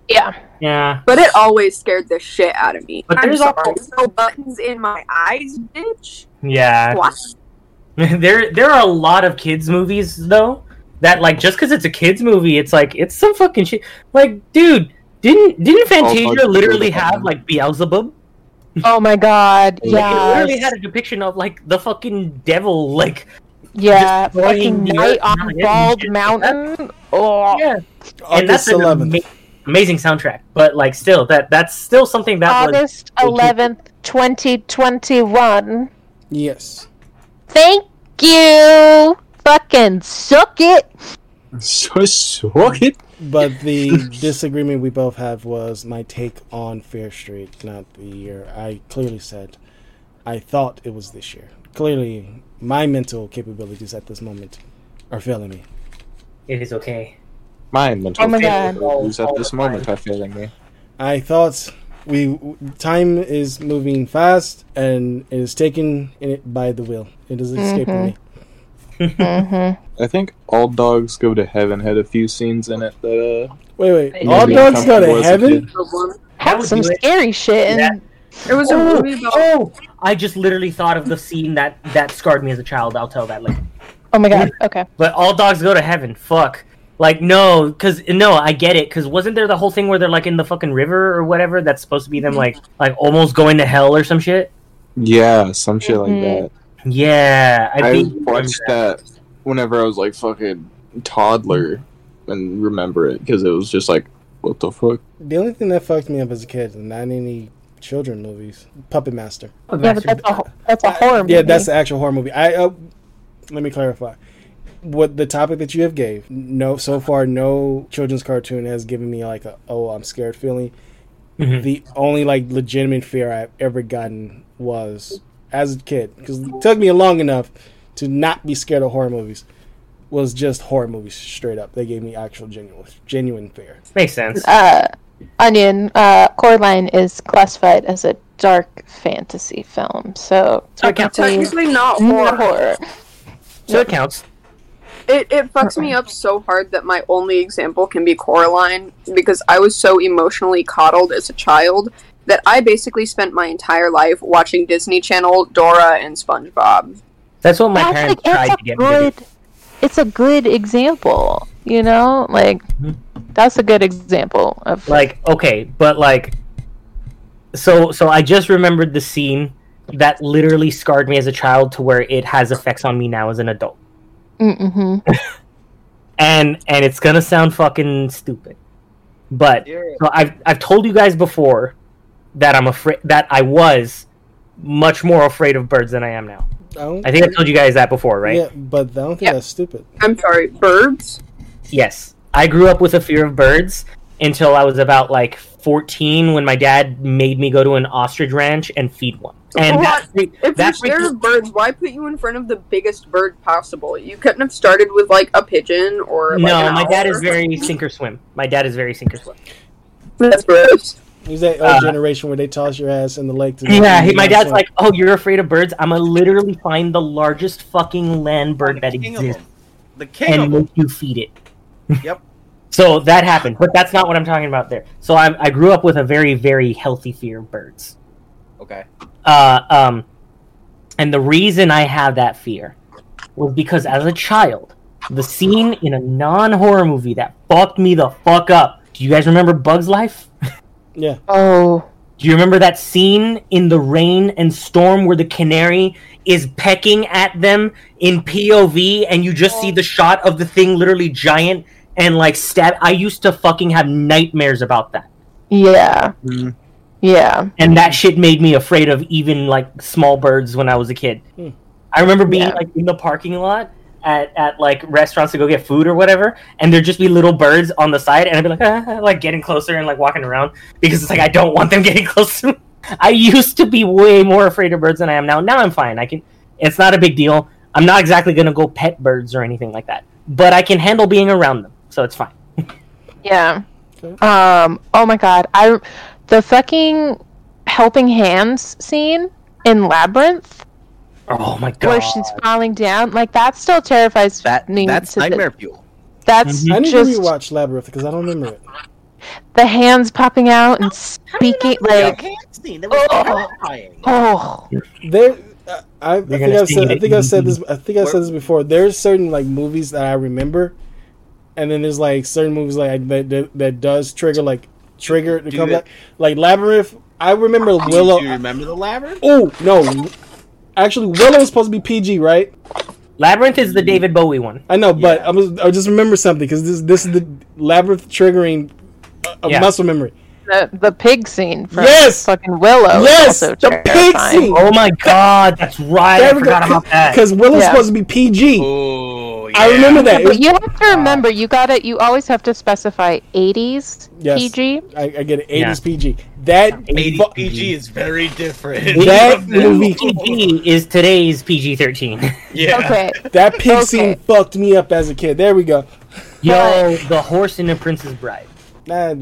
Yeah, Yeah, But it always scared the shit out of me. But I'm there's also- no buttons in my eyes, bitch. yeah. What? there there are a lot of kids movies though that like just because it's a kids movie, it's like it's some fucking shit. Like, dude, didn't didn't Oh, Fantasia fuck, literally yeah. have like Beelzebub? Oh my god. Like, it literally had a depiction of like the fucking devil, like Yeah. Fucking night on and Bald. Mountain. Oh. yeah, and that's August an 11th. ama- amazing soundtrack. But like, still, that that's still something that August eleventh, twenty twenty one. Yes. Thank you. Fucking suck it. So suck it. But the disagreement we both had was my take on Fear Street, not the year. I clearly said I thought it was this year. Clearly, my mental capabilities at this moment are failing me. it is okay. My mental Oh my God. capabilities at this moment are failing me. I thought we time is moving fast and it is taken it by the wheel. It is escaping mm-hmm. me. Mm-hmm. I think All Dogs Go to Heaven had a few scenes in it that uh Wait, wait. All dogs go to a heaven? kid. That Had some scary shit. And That- It was a Oh, movie about. oh, I just literally thought of the scene that that scarred me as a child. I'll tell that later. oh my god. Okay. But all dogs go to heaven. Fuck. Like no, because no, I get it. Because wasn't there the whole thing where they're like in the fucking river or whatever? That's supposed to be them like like almost going to hell or some shit. Yeah, some shit like Mhm. that. Yeah, I, I think watched that whenever I was like fucking toddler and remember it because it was just like, what the fuck? The only thing that fucked me up as a kid, and not any children movies, Puppet Master. Yeah, but that's a that's a horror movie. Yeah, that's the actual horror movie. I uh, let me clarify. What the topic that you have gave? No, so far no children's cartoon has given me like a oh I'm scared feeling. Mhm. The only like legitimate fear I've ever gotten was as a kid because it took me long enough to not be scared of horror movies. Was just horror movies straight up. They gave me actual genuine genuine fear. makes sense. uh, Onion, uh, Coraline is classified as a dark fantasy film, so Okay. technically Technically not not horror. horror. So it counts. It, it fucks me up so hard that my only example can be Coraline because I was so emotionally coddled as a child that I basically spent my entire life watching Disney Channel, Dora, and SpongeBob. That's what my That's parents like, tried to a get me to do. good. It's a good example, you know. Like Mhm. that's a good example of Like okay, but like, so so I just remembered the scene that literally scarred me as a child to where it has effects on me now as an adult. Mm-hmm. and and it's gonna sound fucking stupid, but so I've I've told you guys before that I'm afraid that I was much more afraid of birds than I am now. I don't, I think I told you guys that before, right? Yeah, but I don't think Yeah. that's stupid. I'm sorry, birds? Yes, I grew up with a fear of birds until I was about like 14 when my dad made me go to an ostrich ranch and feed one. And What? that freak- If you're scared of birds, why put you in front of the biggest bird possible? You couldn't have started with like a pigeon or like no, an my owl dad or is very sink or swim. My dad is very sink or swim. That's gross. Who's that old Uh, generation where they toss your ass in the lake? To Yeah, he, my dad's swim? like, "Oh, you're afraid of birds? I'm gonna literally find the largest fucking land bird the that exists. The king and make you feed it." Yep. So that happened, but that's not what I'm talking about there. So I, I grew up with a very, very healthy fear of birds. Okay. Uh, um, and the reason I have that fear was because as a child, the scene in a non-horror movie that fucked me the fuck up. Do you guys remember Bugs Life? Yeah. Oh, Do you remember that scene in the rain and storm where the canary is pecking at them in POV and you just see the shot of the thing literally giant and like stab? I used to fucking have nightmares about that. yeah, Mm. yeah. and that shit made me afraid of even like small birds when I was a kid. Hmm. I remember being Yeah. like in the parking lot at, at like restaurants to go get food or whatever, and there'd just be little birds on the side, and I'd be like, ah, like getting closer and like walking around because it's like I don't want them getting close to me. I used to be way more afraid of birds than I am now. Now I'm fine. I can. It's not a big deal. I'm not exactly gonna go pet birds or anything like that, but I can handle being around them, so it's fine. Yeah. Um. Oh my god. I the fucking helping hands scene in Labyrinth Oh my god! where she's falling down. Like that still terrifies That me. that's to the- nightmare fuel. That's Mhm. I need just to rewatch Labyrinth because I don't remember it. the hands popping out and speaking like. Oh. Oh. There, uh, I, I You're think gonna I've said, I think I've said this. I think I said this before. There's certain like movies that I remember, and then there's like certain movies like that that, that does trigger like trigger to come back. Like Labyrinth, I remember Do Willow. you remember the labyrinth? Oh no, actually Willow was supposed to be PG, right? Labyrinth is the David Bowie one. I know, but Yeah. I was I just remember something because this this is the labyrinth triggering a, a Yeah. muscle memory. The, the pig scene from Yes! fucking Willow. Yes! is also The pig scene! Oh my god, that's right. I forgot about that. Because Willow's Yeah. supposed to be PG. Oh, yeah. I remember that. It was- you have to remember, you gotta, you always have to specify 80s Yes. PG. I, I get it. 80s Yeah. PG. That 80 fu- PG is very different. That movie- PG is today's PG thirteen. Yeah. Okay. that pig Okay. scene fucked me up as a kid. There we go. Yo, the horse in the Princess Bride. Nah,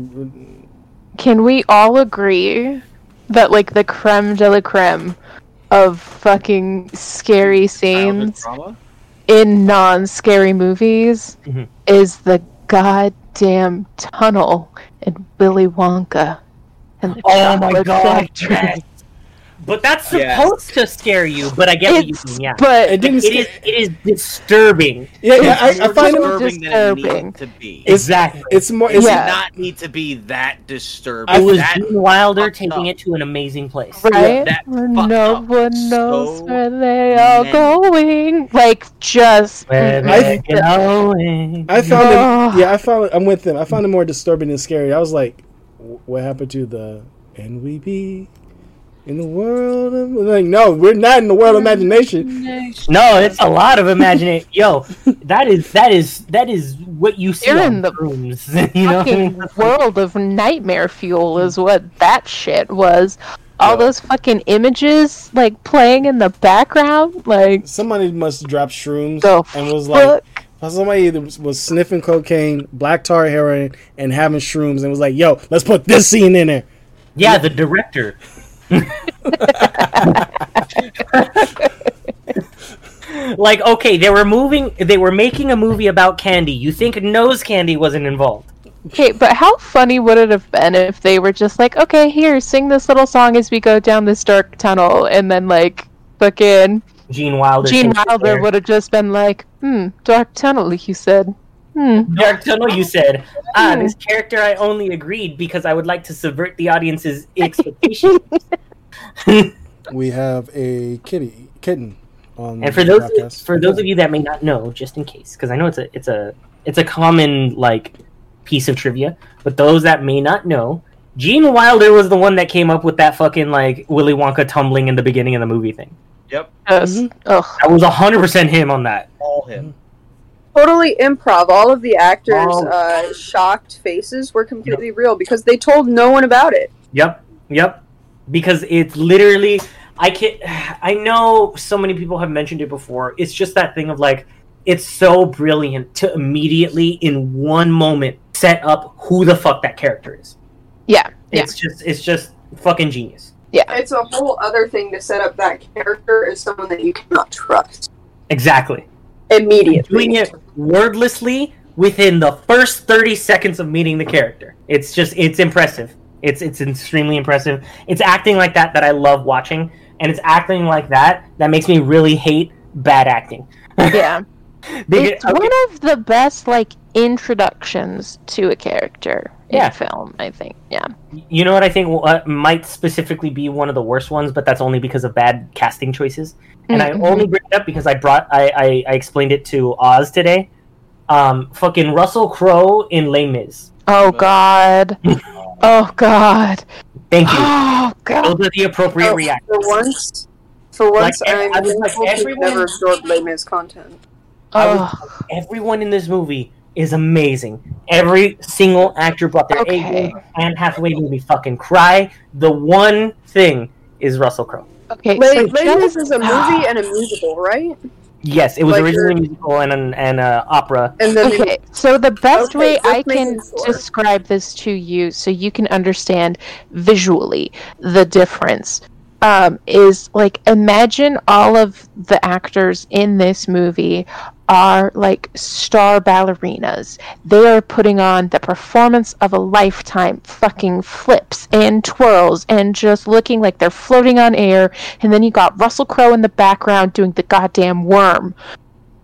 Can we all agree that, like, the creme de la creme of fucking scary Childhood scenes trauma? In non scary movies Mhm. is the goddamn tunnel in Willy Wonka and Oh my god. factory. Yes. But that's Yes. supposed to scare you. But I get what you It's, mean. Yeah. but it didn't. it, is, it is disturbing. yeah, yeah. I, I It's find it. more disturbing than it disturbing. needs to be. It's, Exactly. It's more. It It's, did Yeah. not need to be that disturbing. It was that, Gene Wilder taking up. it to an amazing place. right? that Where fucked no up one knows so where they are many- going. Like just Where mm, I- they're going. I found Oh. it. Yeah, I found. it- I'm with them. I found it more disturbing and scary. I was like, "Wh- what happened to the and we be in the world of like? No, we're not in the world of imagination. No, it's a lot of imagination. Yo, that is that is that is what you see You're on in the rooms. You know, fucking world of nightmare fuel is what that shit was. All Yeah. those fucking images like playing in the background, like Somebody must have dropped shrooms the and was like, fuck. somebody either was, was sniffing cocaine, black tar heroin, and having shrooms, and was like, "Yo, let's put this scene in there." yeah, the director. like, okay, they were moving. They were making a movie about candy. You think nose candy wasn't involved? Okay, but how funny would it have been if they were just like, okay, here, sing this little song as we go down this dark tunnel, and then like fucking Gene Wilder. Gene Wilder would have just been like, hmm, dark tunnel, you said. Hmm. Dark Tunnel, you said, ah, Hmm. this character I only agreed because I would like to subvert the audience's expectations. We have a kitty kitten on. and for the those podcast. for those of you that may not know, just in case, because I know it's a it's a it's a common like piece of trivia, but those that may not know, Gene Wilder was the one that came up with that fucking like Willy Wonka tumbling in the beginning of the movie thing. Yep, Yes. Mhm. Ugh. That was hundred percent him on that. all him. Totally improv. All of the actors' Oh. uh, shocked faces were completely real because they told no one about it. Yep, yep. Because it's literally, I can, I know so many people have mentioned it before. It's just that thing of like, it's so brilliant to immediately in one moment set up who the fuck that character is. Yeah. Yeah. It's just, it's just fucking genius. Yeah, it's a whole other thing to set up that character as someone that you cannot trust Exactly. Immediately. Doing it wordlessly within the first thirty seconds of meeting the character. It's just, it's impressive. It's, it's extremely impressive. It's acting like that that I love watching, and it's acting like that that makes me really hate bad acting. Yeah. Because- it's one of the best like introductions to a character Yeah. in film, I think. Yeah. You know what I think uh, might specifically be one of the worst ones, but that's only because of bad casting choices. And Mhm. I only bring it up because I brought I, I, I explained it to Oz today. Um, fucking Russell Crowe in Les Mis. Oh god. Oh god. Thank you. Oh god. Those are the appropriate Oh, reactions. for once, for once, Like, I'm I was like, everyone- never absorbed Les Mis content. I was- Oh, Everyone in this movie is amazing. Every single actor brought their Okay. A game. Anne Hathaway made me fucking cry. The one thing is Russell Crowe. okay. Les, so Les just- is a movie and a musical, right? Yes, it was Like originally a your- musical and an and a opera. And then they- Okay, so the best Okay, way I can sure. describe this to you so you can understand visually the difference um, is like imagine all of the actors in this movie are like star ballerinas. They are putting on the performance of a lifetime, fucking flips and twirls and just looking like they're floating on air. And then you got Russell Crowe in the background doing the goddamn worm.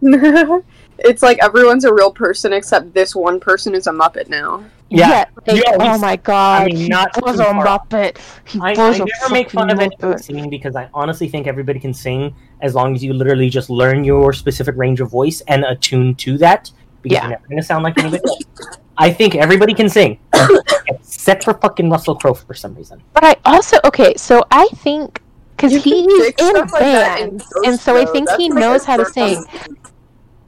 It's like everyone's a real person except this one person is a Muppet now. Yeah. like, Yeah, oh my god, I mean, he was a. Muppet. He I, I was a never make fun of anyone singing because I honestly think everybody can sing as long as you literally just learn your specific range of voice and attune to that. Because Yeah. you're never going to sound like anybody else. I think everybody can sing, except for fucking Russell Crowe for some reason. But I also okay, so I think because he's fix in stuff like in band, and so I think That's he like knows how to sing. time.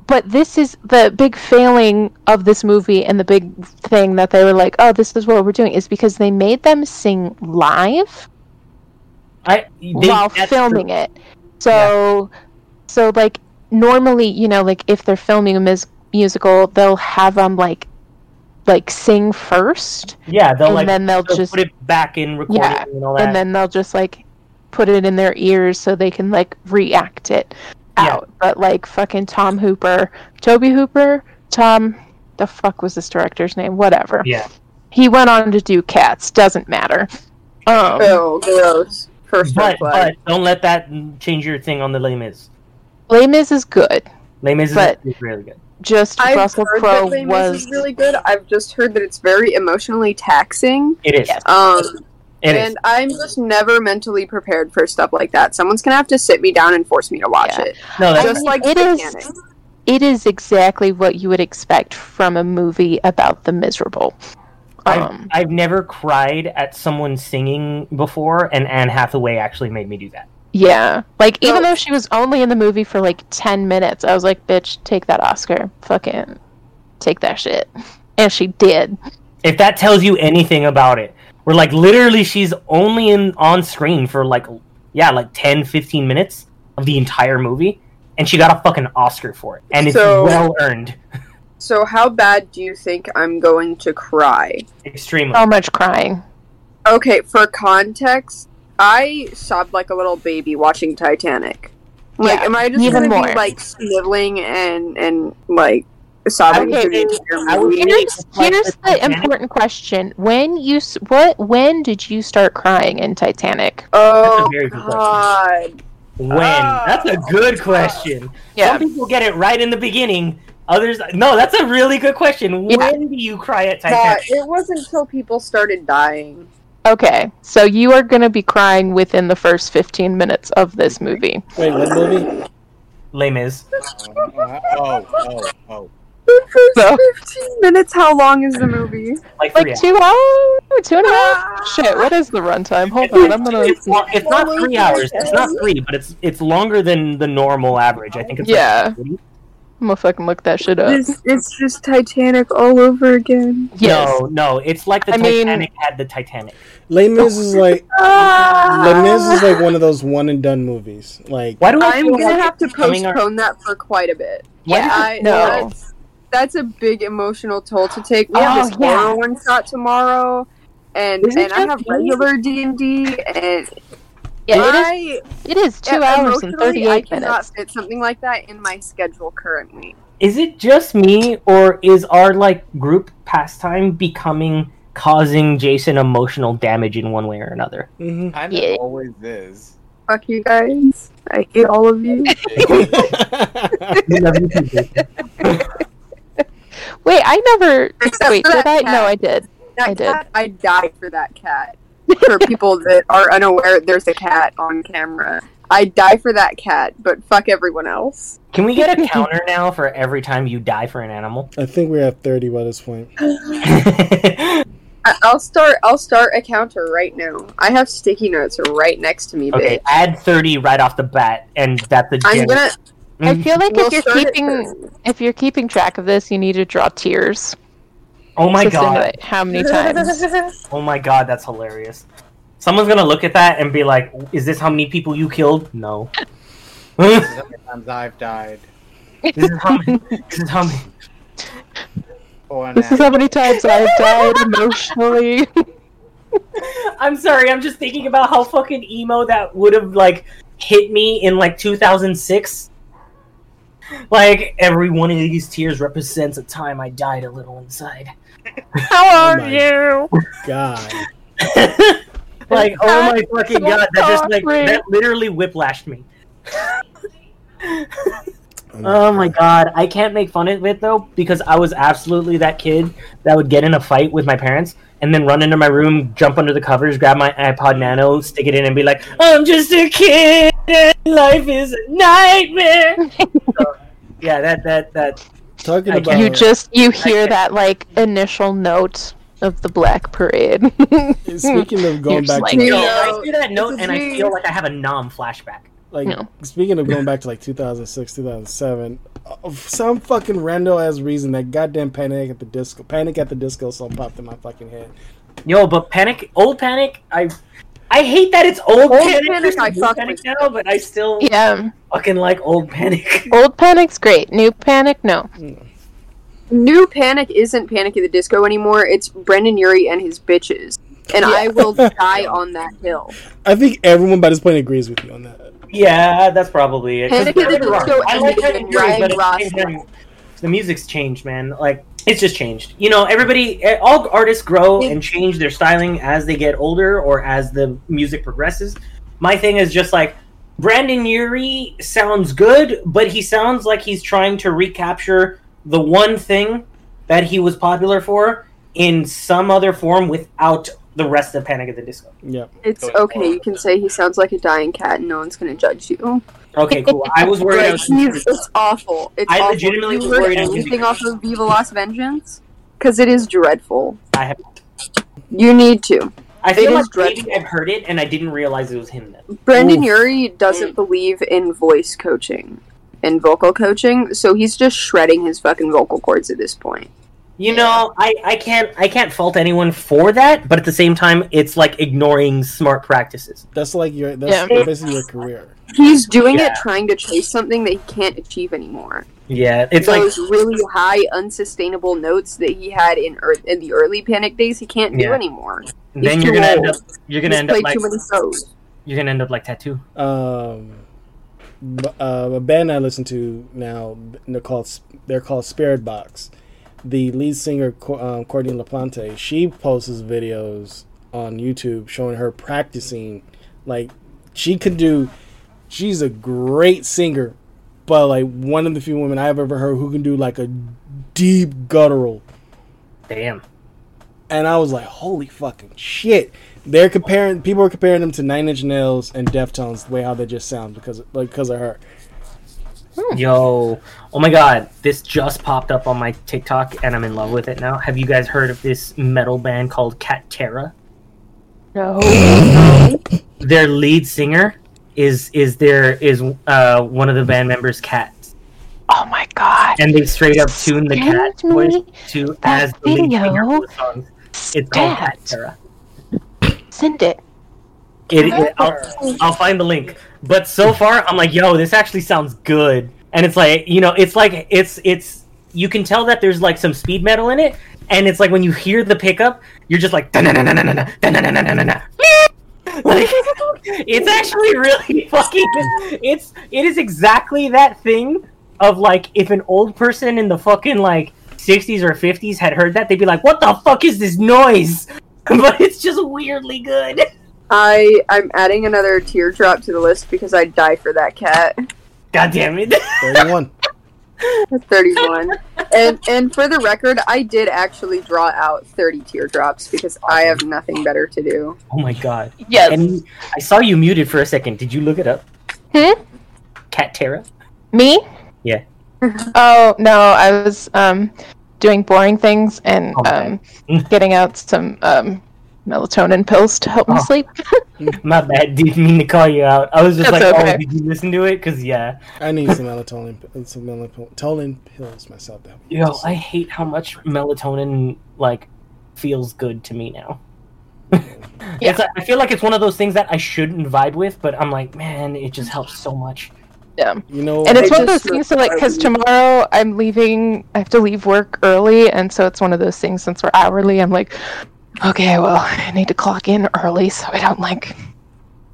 But this is the big failing of this movie, and the big thing that they were like, "Oh, this is what we're doing," is because they made them sing live I they, while filming true. it. So, so like normally, you know, like if they're filming a mus- musical, they'll have them like, like sing first, Yeah, they'll and like then they'll they'll just put it back in recording Yeah, and all that. and then they'll just like put it in their ears so they can like react it Yeah. out. But like fucking Tom Hooper, Toby Hooper, Tom, the fuck was this director's name? Whatever. yeah, He went on to do Cats. Doesn't matter. Um, Oh, gross. First but red but don't let that change your thing on the Les Mis. Les Mis is good. Les Mis is, But- is really good. Just I've Russell heard Crowe that Les was is really good. I've just heard that it's very emotionally taxing. It is. Um, It is. and I'm just never mentally prepared for stuff like that. Someone's gonna have to sit me down and force me to watch Yeah. it. No, that's Just like it is- Titanic. it is exactly what you would expect from a movie about the miserable. I've, Um, I've never cried at someone singing before, and Anne Hathaway actually made me do that. Yeah. Like, even though she was only in the movie for like 10 minutes, I was like, bitch, take that Oscar. Fucking take that shit. And she did. If that tells you anything about it, where like literally she's only in on screen for like yeah, like 10, 15 minutes of the entire movie, and she got a fucking Oscar for it, and it's So- well earned. So how bad do you think I'm going to cry? Extremely. how much crying. Okay, for context, I sobbed like a little baby watching Titanic. Like, Yeah, am I just even gonna more. be like sniveling and and like sobbing Okay, through the entire I would- movie? Here's, here's the the important question. When you what when did you start crying in Titanic? Oh That's a very good question. God! when? Ah. That's a good question. Yeah. Some people get it right in the beginning. Others, no. That's a really good question. Yeah. When do you cry at God, Titanic? it wasn't until people started dying. Okay. So you are going to be crying within the first 15 minutes of this movie. Wait, what movie? Les Mis. Uh, oh, oh, oh. The first No. 15 minutes, how long is the movie? Like three Like two hours? Two and a half? Shit, what is the runtime? Hold on, I'm gonna. It's, lo- it's not three hours. It's not three, but it's it's longer than the normal average. I think it's Yeah. Like I'm gonna fucking look that shit up. It's, it's just Titanic all over again. Yes. No, no, it's like the I mean- Titanic had the Titanic. Les Mis is like Ah! Les Mis is like one of those one and done movies. Like Why do I I'm gonna like have to it's coming ar- postpone that for quite a bit. Why do I, no. That's, that's a big emotional toll to take. We have Oh, this yeah. horror one shot tomorrow, and Is it and I just have me? regular D and D, and Yeah, it is. It is two yeah, hours and emotionally, I 38 cannot minutes. fit something like that in my schedule currently. Is it just me, or is our like group pastime becoming causing Jason emotional damage in one way or another? mhm. Kind Yeah. always is. Fuck you guys. I hate all of you. Love you too, Jason. Wait, I never. Except Wait, for did that I? cat. No, I did. That I did. I died for that cat. For people that are unaware, there's a cat on camera. I die for that cat, but fuck everyone else. Can we get a counter now for every time you die for an animal? I think we're at thirty by this point. I- I'll start. I'll start a counter right now. I have sticky notes right next to me, okay, bitch. add thirty right off the bat, and that's a. I'm gonna. I mm-hmm. feel like we'll if you're keeping if you're keeping track of this, you need to draw tears. Oh my god! How many times? Oh my god, that's hilarious. Someone's gonna look at that and be like, "Is this how many people you killed?" No. This is how many times I've died. this is how many. This is how many. Oh, This is how many times I've died emotionally. I'm sorry. I'm just thinking about how fucking emo that would have like hit me in like 2006. Like every one of these tears represents a time I died a little inside. How oh are you? God. like oh my fucking so god, that just like sorry. that literally whiplashed me. Oh my oh god, I can't make fun of it though because I was absolutely that kid that would get in a fight with my parents and then run into my room, jump under the covers, grab my iPod Nano, stick it in, and be like, "I'm just a kid, and life is a nightmare." So, yeah, that that that. Talking I about You just you hear that like initial note of the Black Parade. speaking of going You're back like, to like, Yo, No, I hear that note and I feel like I have a nom flashback. Like No. speaking of going back to like 2006 2007 uh, some fucking rando ass reason that goddamn panic at the disco panic at the disco song popped in my fucking head Yo, but Panic, old Panic, I. I hate that it's old, Old panic, Panic, I fuck panic with. now, but I still yeah, fucking like old panic. old Panic's great. New Panic, no. New Panic isn't Panic at the Disco anymore. It's Brendon Urie and his bitches. And I will die on that hill. i think everyone by this point agrees with you on that Yeah, that's probably it. 'Cause Panic at the don't get me Disco I like ended Panic in but the time, the music's changed, man. Like it's just changed. You know, everybody, eh, all artists grow and change their styling as they get older or as the music progresses. My thing is just like Brendon Urie sounds good, but he sounds like he's trying to recapture the one thing that he was popular for in some other form without the rest of Panic at the Disco. yeah It's okay. You can say he sounds like a dying cat and no one's going to judge you. Okay, cool. I was worried. I Like, was he's, it's awful. It's I awful. legitimately you was heard worried I was gonna be anything off of Viva Las Vengeance? Because it is dreadful. I have. You need to. I It feel is like dreadful. maybe I've heard it and I didn't realize it was him then. Brendan Oof. Urie doesn't believe in voice coaching and vocal coaching, so he's just shredding his fucking vocal cords at this point. You know, I, I can't I can't fault anyone for that, but at the same time, it's like ignoring smart practices. that's like your that's Yeah. basically your career He's doing Yeah. it trying to chase something that he can't achieve anymore. Yeah, it's like Those really high, unsustainable notes that he had in ear in the early Panic days, he can't do Yeah. anymore. then you're gonna end up you're gonna He's end up like too many shows. you're gonna end up like tattoo. um b- uh, a band I listen to now they're called they're called Spiritbox. The lead singer um, Courtney LaPlante, she posts videos on YouTube showing her practicing. Like she could do, she's a great singer, but like one of the few women I've ever heard who can do like a deep guttural. Damn. And I was like, holy fucking shit. They're comparing people are comparing them to Nine Inch Nails and Deftones the way how they just sound because like because of her. Yo, oh my god, this just popped up on my TikTok and I'm in love with it now. Have you guys heard of this metal band called Cat Terra? No. Their lead singer is is there is uh one of the band members Cat. Oh my god. and they straight up tune the cat voice to That as the lead singer video for the songs. It's called Cat Terra. Send it. It, it- I'll, I'll find the link. But so far, I'm like, yo, this actually sounds good. And it's like, you know, it's like it's it's you can tell that there's like some speed metal in it, and it's like when you hear the pickup, you're just like, like it's actually really fucking. It's it is exactly that thing of like if an old person in the fucking like 60s or 50s had heard that, they'd be like, "What the fuck is this noise?" but it's just weirdly good. I I'm adding another teardrop to the list because I'd die for that cat. God damn it. 31. 31. and and for the record, I did actually draw out 30 teardrops because I have nothing better to do. Oh my god. Yes. And I saw you muted for a second. Did you look it up? Hmm? Cat Terra? Me? Yeah. Oh no, I was um doing boring things and Okay. um getting out some um melatonin pills to help me Oh. sleep. My bad. Didn't mean to call you out. I was just That's like, oh, okay. oh, did you listen to it? Because, yeah. I need some melatonin some melatonin pills myself Though. help me Yo, sleep. I hate how much melatonin, like, feels good to me now. Yeah. It's like, I feel like it's one of those things that I shouldn't vibe with, but I'm like, man, it just helps so much. Yeah. You know, And it's I one of those things so like because tomorrow I'm leaving I have to leave work early and so it's one of those things since we're hourly, I'm like, okay, well, I need to clock in early so I don't like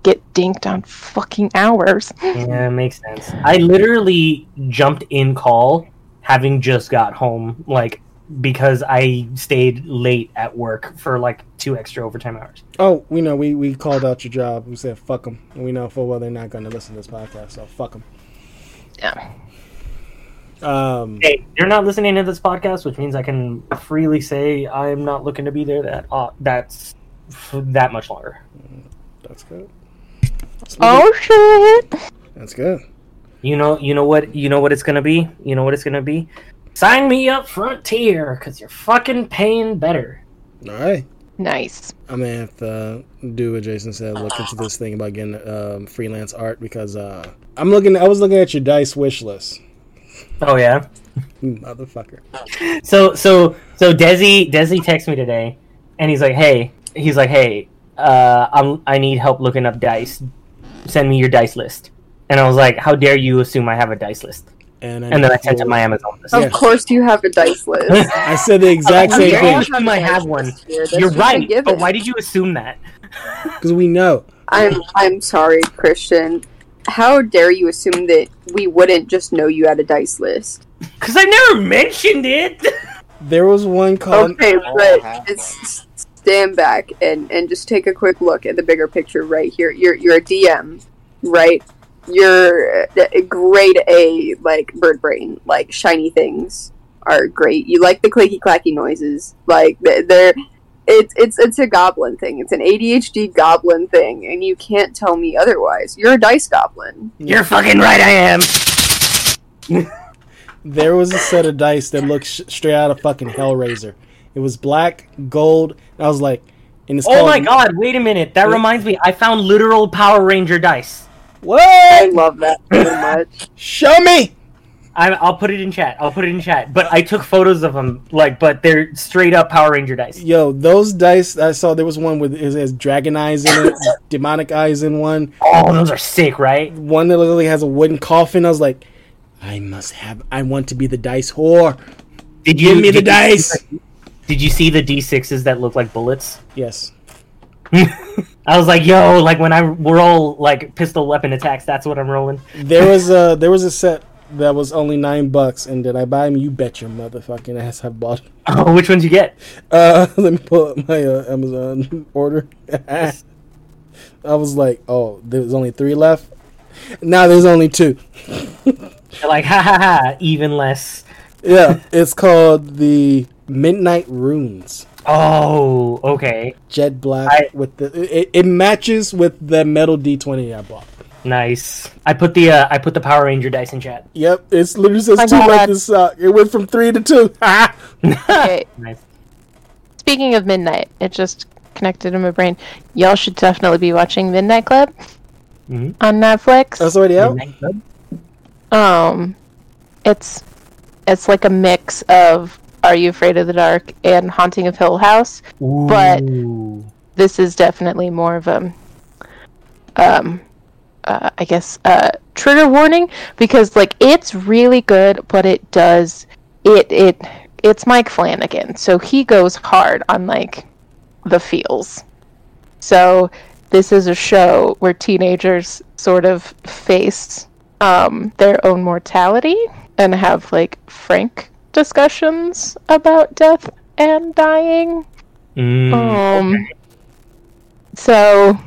get dinked on fucking hours. Yeah, it makes sense. I literally jumped in call having just got home, like, because I stayed late at work for like two extra overtime hours. oh, we know we, we called out your job. We said, fuck them. We know full well they're not going to listen to this podcast, so fuck them. Yeah. Um, Hey, you're not listening to this podcast, which means I can freely say I'm not looking to be there. That uh, that's f- that much longer. that's good. Oh shit! That's good. You know, you know what, you know what it's gonna be. You know what it's gonna be. Sign me up, Frontier, because you're fucking paying better. All right. Nice. I'm gonna have to do what Jason said. Look into this thing about getting um, freelance art because uh, I'm looking. I was looking at your dice wish list, Oh yeah. motherfucker. So so so Desi Desi texted me today, and he's like, hey, he's like, hey, uh, I'm I need help looking up dice. Send me your dice list. And I was like, how dare you assume I have a dice list? And, And then I sent him my Amazon list. Yeah. Of course, you have a dice list. I said the exact How same dare thing you assume I have one? You're right, but why did you assume that? because we know. I'm I'm sorry, Christian. How dare you assume that we wouldn't just know you had a dice list? Because I never mentioned it. There was one called. Okay, oh, but have it's, stand back and and just take a quick look at the bigger picture right here. You're you're a DM, right? You're a grade A like bird brain, like shiny things are great. You like the clicky clacky noises, like they're. It's it's it's a goblin thing. It's an ADHD goblin thing, and you can't tell me otherwise. You're a dice goblin. You're fucking right, I am. There was a set of dice that looked sh- straight out of fucking Hellraiser. It was black, gold. And I was like, and it's Oh called, my god, wait a minute. That Wait. reminds me. I found literal Power Ranger dice. What? I love that so much. Show me. I, I'll put it in chat. I'll put it in chat. But I took photos of them, like, but they're straight up Power Ranger dice. Yo, those dice I saw. There was one with it has dragon eyes in it, demonic eyes in one. Oh, those are sick, right? One that literally has a wooden coffin. I was like, I must have. I want to be the dice whore. Did you Give me the did you- dice. Did you see the D6s that look like bullets? Yes. I was like, yo, like when I roll like pistol weapon attacks, that's what I'm rolling. There was a there was a set that was only nine bucks, and did I buy them? You bet your motherfucking ass I bought. 'em. Oh, which ones you get? Uh, let me pull up my uh, Amazon order. I was like, oh, there's only three left. Now there's only two. Like, ha ha ha, even less. Yeah, it's called the Midnight Runes. Oh, okay, Jet black I- with the it, it matches with the metal D twenty I bought. Nice. I put the uh, I put the Power Ranger dice in chat. Yep, it's literally says My two like God. this. Uh, it went from three to two. Ah! Okay. Nice. Speaking of midnight, it just connected in my brain. Y'all should definitely be watching Midnight Club Mhm. on Netflix. That's already out. Midnight Club? Um, it's it's like a mix of Are You Afraid of the Dark and Haunting of Hill House. But- This is definitely more of a um, uh, I guess uh, trigger warning because like it's really good, but it does it it it's Mike Flanagan, so he goes hard on like the feels. So this is a show where teenagers sort of face um, their own mortality and have like frank discussions about death and dying. Mm. Um, so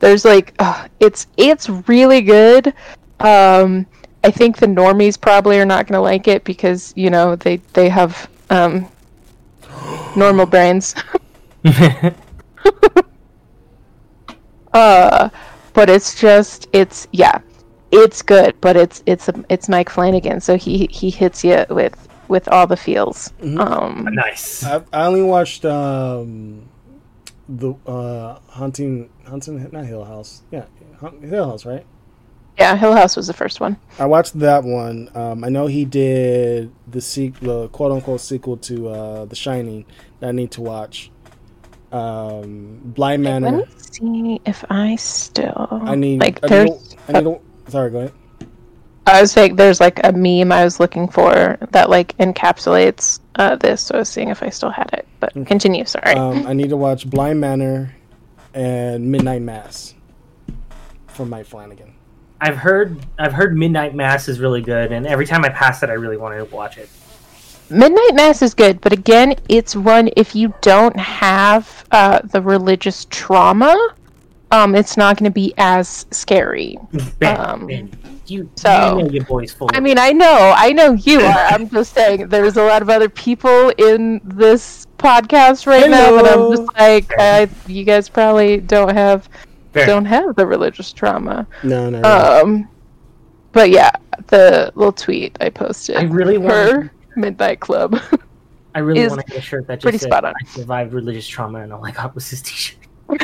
there's like, uh, it's it's really good. Um, I think the normies probably are not gonna like it because you know they they have um normal brains. Uh, but it's just it's yeah, it's good, but it's it's it's Mike Flanagan, so he he hits you with with all the feels. Mhm. Um, nice. I, I only watched um the uh hunting hunting not Hill House yeah Hill House right. yeah, Hill House was the first one. I watched that one. Um, I know he did the sequel, the quote unquote sequel to uh, The Shining that I need to watch. Um, Blind Man. Let Manor. me see if I still I need. like I there's. need, I need sorry, go ahead. I was saying there's like a meme I was looking for that like encapsulates uh, this, so I was seeing if I still had it. But continue. Sorry. Um, I need to watch Bly Manor and Midnight Mass from Mike Flanagan. I've heard I've heard Midnight Mass is really good, and every time I pass it, I really want to watch it. Midnight Mass is good, but again, it's one if you don't have uh, the religious trauma, um, it's not going to be as scary. Bam, Um, bam. You, So- you know your boy's full. I mean, I know, I know you are. I'm just saying, there's a lot of other people in this podcast right now that I'm just like, uh, you guys probably don't have Fair. don't have the religious trauma. No, no, no. Um, but yeah, the little tweet I posted I really want. for Midnight Club. I really want to get a shirt that just pretty said, spot on. "I survived religious trauma," and all I got was this T-shirt.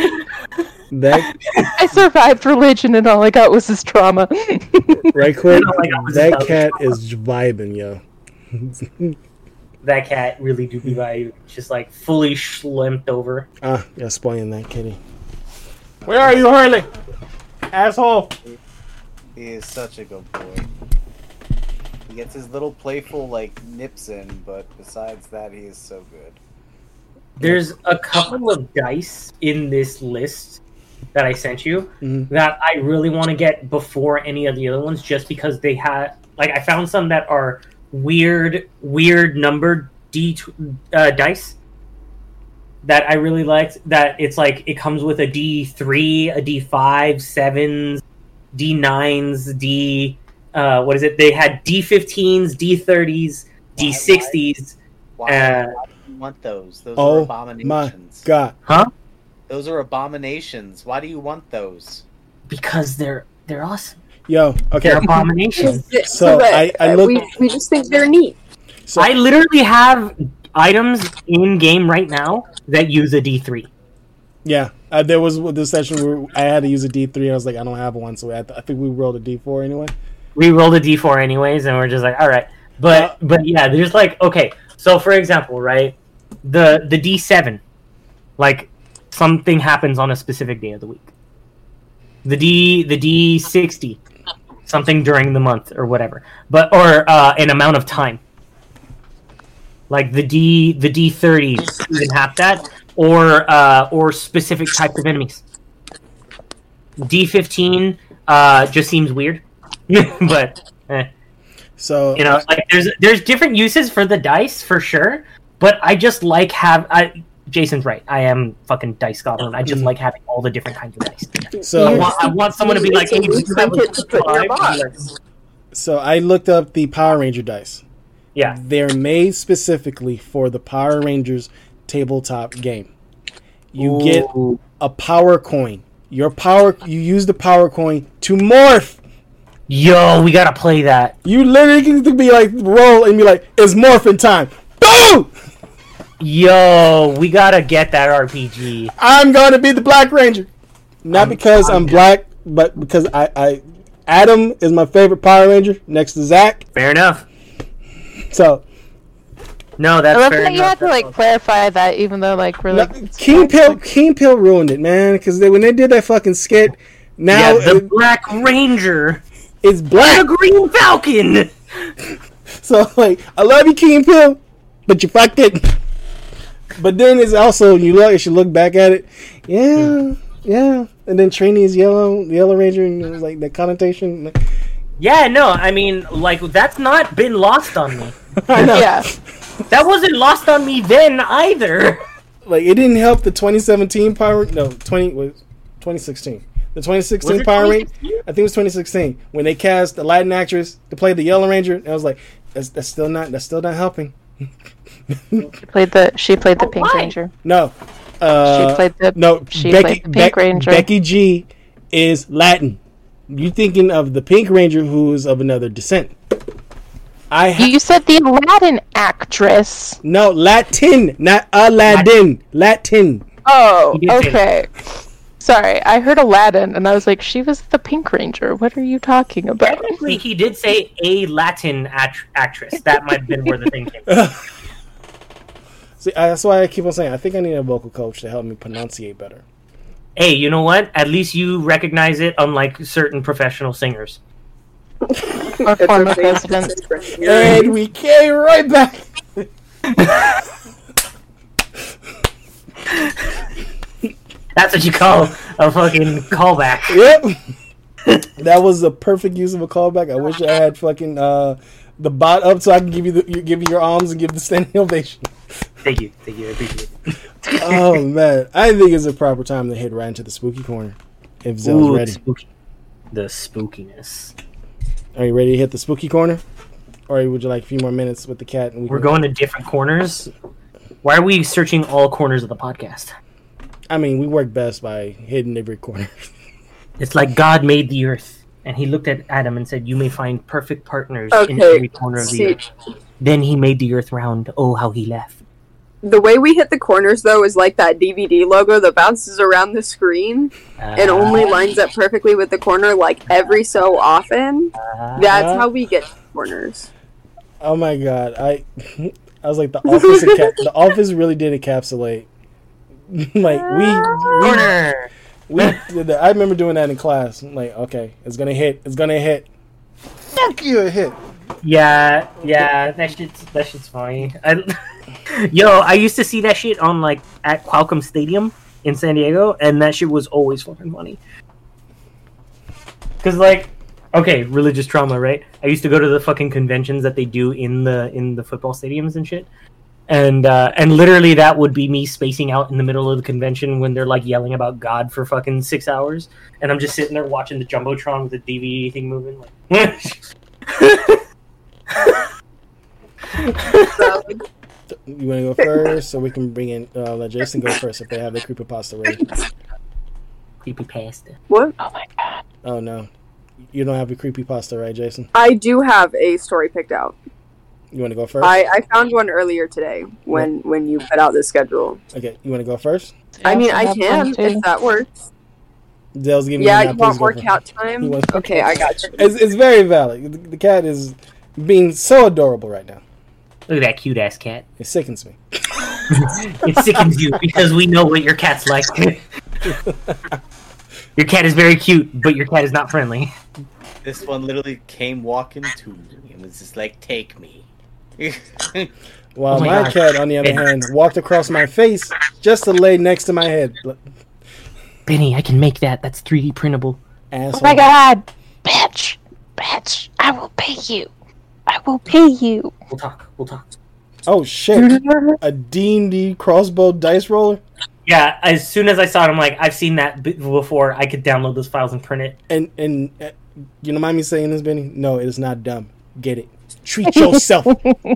that I survived religion, and all I got was this trauma. right quick. My God, was that this cat is vibing, yo. That cat really do be by just like fully schlimped over. Ah, you're spoiling that kitty. Where are you, Harley? Asshole. He is such a good boy. He gets his little playful like nips in, but besides that, he is so good. There's a couple of dice in this list that I sent you Mhm. that I really want to get before any of the other ones, just because they had like I found some that are weird, weird numbered D uh, dice that I really liked. That it's like it comes with a D three, a D five, sevens, D nines, D. Uh, what is it? They had D fifteens, D thirties, D sixties. Why, Uh, why do you want those? Those Oh are abominations. God. Those are abominations. Why do you want those? because they're they're awesome. Yo, okay. They're abominations. So, I- I looked- we, we just think they're neat. So, I literally have items in game right now that use a D three. yeah, uh, there was this session where I had to use a D3. and I was like, I don't have one, so I, to- I think we rolled a D4 anyway. We rolled a D four anyways, and we're just like, all right. But Uh, but yeah, there's like okay. So for example, right, the the D seven, like something happens on a specific day of the week. The D the D sixty, something during the month or whatever, but or uh, an amount of time. Like the D the D thirty even have that, or uh, or specific types of enemies. D fifteen uh, just seems weird, but eh, So, you know, like there's there's different uses for the dice for sure. But I just like have I. Jason's right. I am fucking dice goblin. I just Mhm. like having all the different kinds of dice. so I want, I want someone to be like, "Hey, It's have a trinket to put in your five?" Be like, so I looked up the Power Ranger dice. Yeah, They're made specifically for the Power Rangers tabletop game. You get a power coin. Your power, you use the power coin to morph. Yo, we gotta play that. You literally can be like roll and be like, "It's morphing time." Boom! Yo, we gotta get that RPG. I'm gonna be the Black Ranger. Not I'm- because I'm, I'm- black, but because I, I, Adam is my favorite Power Ranger next to Zach. Fair enough. So No, that's I that's love fair that you enough. had to like clarify that, even though like really. no, King Pill, King Pill ruined it, man. Because they, when they did that fucking skit, now yeah, the it- Black Ranger, it's the black. Green Falcon. So like, I love you, King Pill, but you fucked it. But then it's also you look, if you should look back at it. Yeah, hmm. yeah. And then Trini is yellow, the Yellow Ranger, and it was like the connotation. like, Yeah, no, I mean, like that's not been lost on me. I know. Yeah, That wasn't lost on me then either. like it didn't help the 2017 Power no 20 was 2016 the 2016 Was Power Ranger I think it was 2016 when they cast the Latin actress to play the Yellow Ranger and I was like that's, that's still not that's still not helping she played the she played the Oh, Pink why? Ranger. no uh, she played the no she Becky played the Pink Beck- Ranger. Becky G is Latin you thinking of the Pink Ranger who is of another descent I ha- You said the Aladdin actress. no Latin not Aladdin Latin Oh, You did say okay. Sorry, I heard Aladdin, and I was like, she was the Pink Ranger. What are you talking about? Technically, he did say a Latin act- actress. That might have been where the thing came. from. See, I- that's why I keep on saying I think I need a vocal coach to help me pronunciate better. Hey, you know what? At least you recognize it, unlike certain professional singers. Or former president. And we came right back. That's what you call a fucking callback. Yep. that was a perfect use of a callback. I wish I had fucking uh, the bot up so I can give you the you, give you your arms and give the standing ovation. Thank you, thank you, I appreciate it. oh man, I think it's a proper time to head right into the spooky corner. If Zell's Ooh, ready. spooky. The spookiness. Are you ready to hit the spooky corner? Or would you like a few more minutes with the cat? And we We're can- going to different corners. Why are we searching all corners of the podcast? I mean, we work best by hitting every corner. It's like God made the earth, and He looked at Adam and said, "You may find perfect partners in every corner of the earth." Then He made the earth round. Oh, how He laughed! The way we hit the corners though is like that DVD logo that bounces around the screen and only ah. lines up perfectly with the corner like every so often. Ah. That's how we get corners. Oh my god, I I was like the office. Enca- the office really did encapsulate. like we we, corner. we did that. I remember doing that in class. I'm like, okay, it's gonna hit. It's gonna hit. Fuck you, it hit. Yeah, yeah, that shit's that shit's funny. I, yo, I used to see that shit on like at Qualcomm Stadium in San Diego, and that shit was always fucking funny. Cause like, okay, religious trauma, right? I used to go to the fucking conventions that they do in the in the football stadiums and shit, and uh, and literally that would be me spacing out in the middle of the convention when they're like yelling about God for fucking six hours, and I'm just sitting there watching the jumbotron with the DVD thing moving, like. So, You want to go first, so we can bring in uh, let Jason go first if they have the creepypasta ready. Creepy pasta. what? Oh my god. Oh no, you don't have the creepypasta, right, Jason? I do have a story picked out. You want to go first? I, I found one earlier today when when you put out the schedule. Okay, you want to go first? I mean, I have can one, if that works. Dale's giving Yeah, me you that. want Please more go cat first. time? Okay, I got you. It's, it's very valid. The, the cat is being so adorable right now. Look at that cute ass cat. It sickens me. It sickens you because we know what your cat's like. your cat is very cute, but your cat is not friendly. This one literally came walking to me and was just like, "Take me." While Oh my my, cat, on the other hand, walked across my face just to lay next to my head. L- Benny, I can make that. That's 3D printable. Asshole. Oh my god! Bitch! Bitch! I will pay you! I will pay you! We'll talk. We'll talk. Oh shit! A D and D crossbow dice roller, Yeah, as soon as I saw it, I'm like, I've seen that before. I could download those files and print it. and and uh, you don't mind me saying this, Benny? No, it is not dumb. Get it? Treat yourself.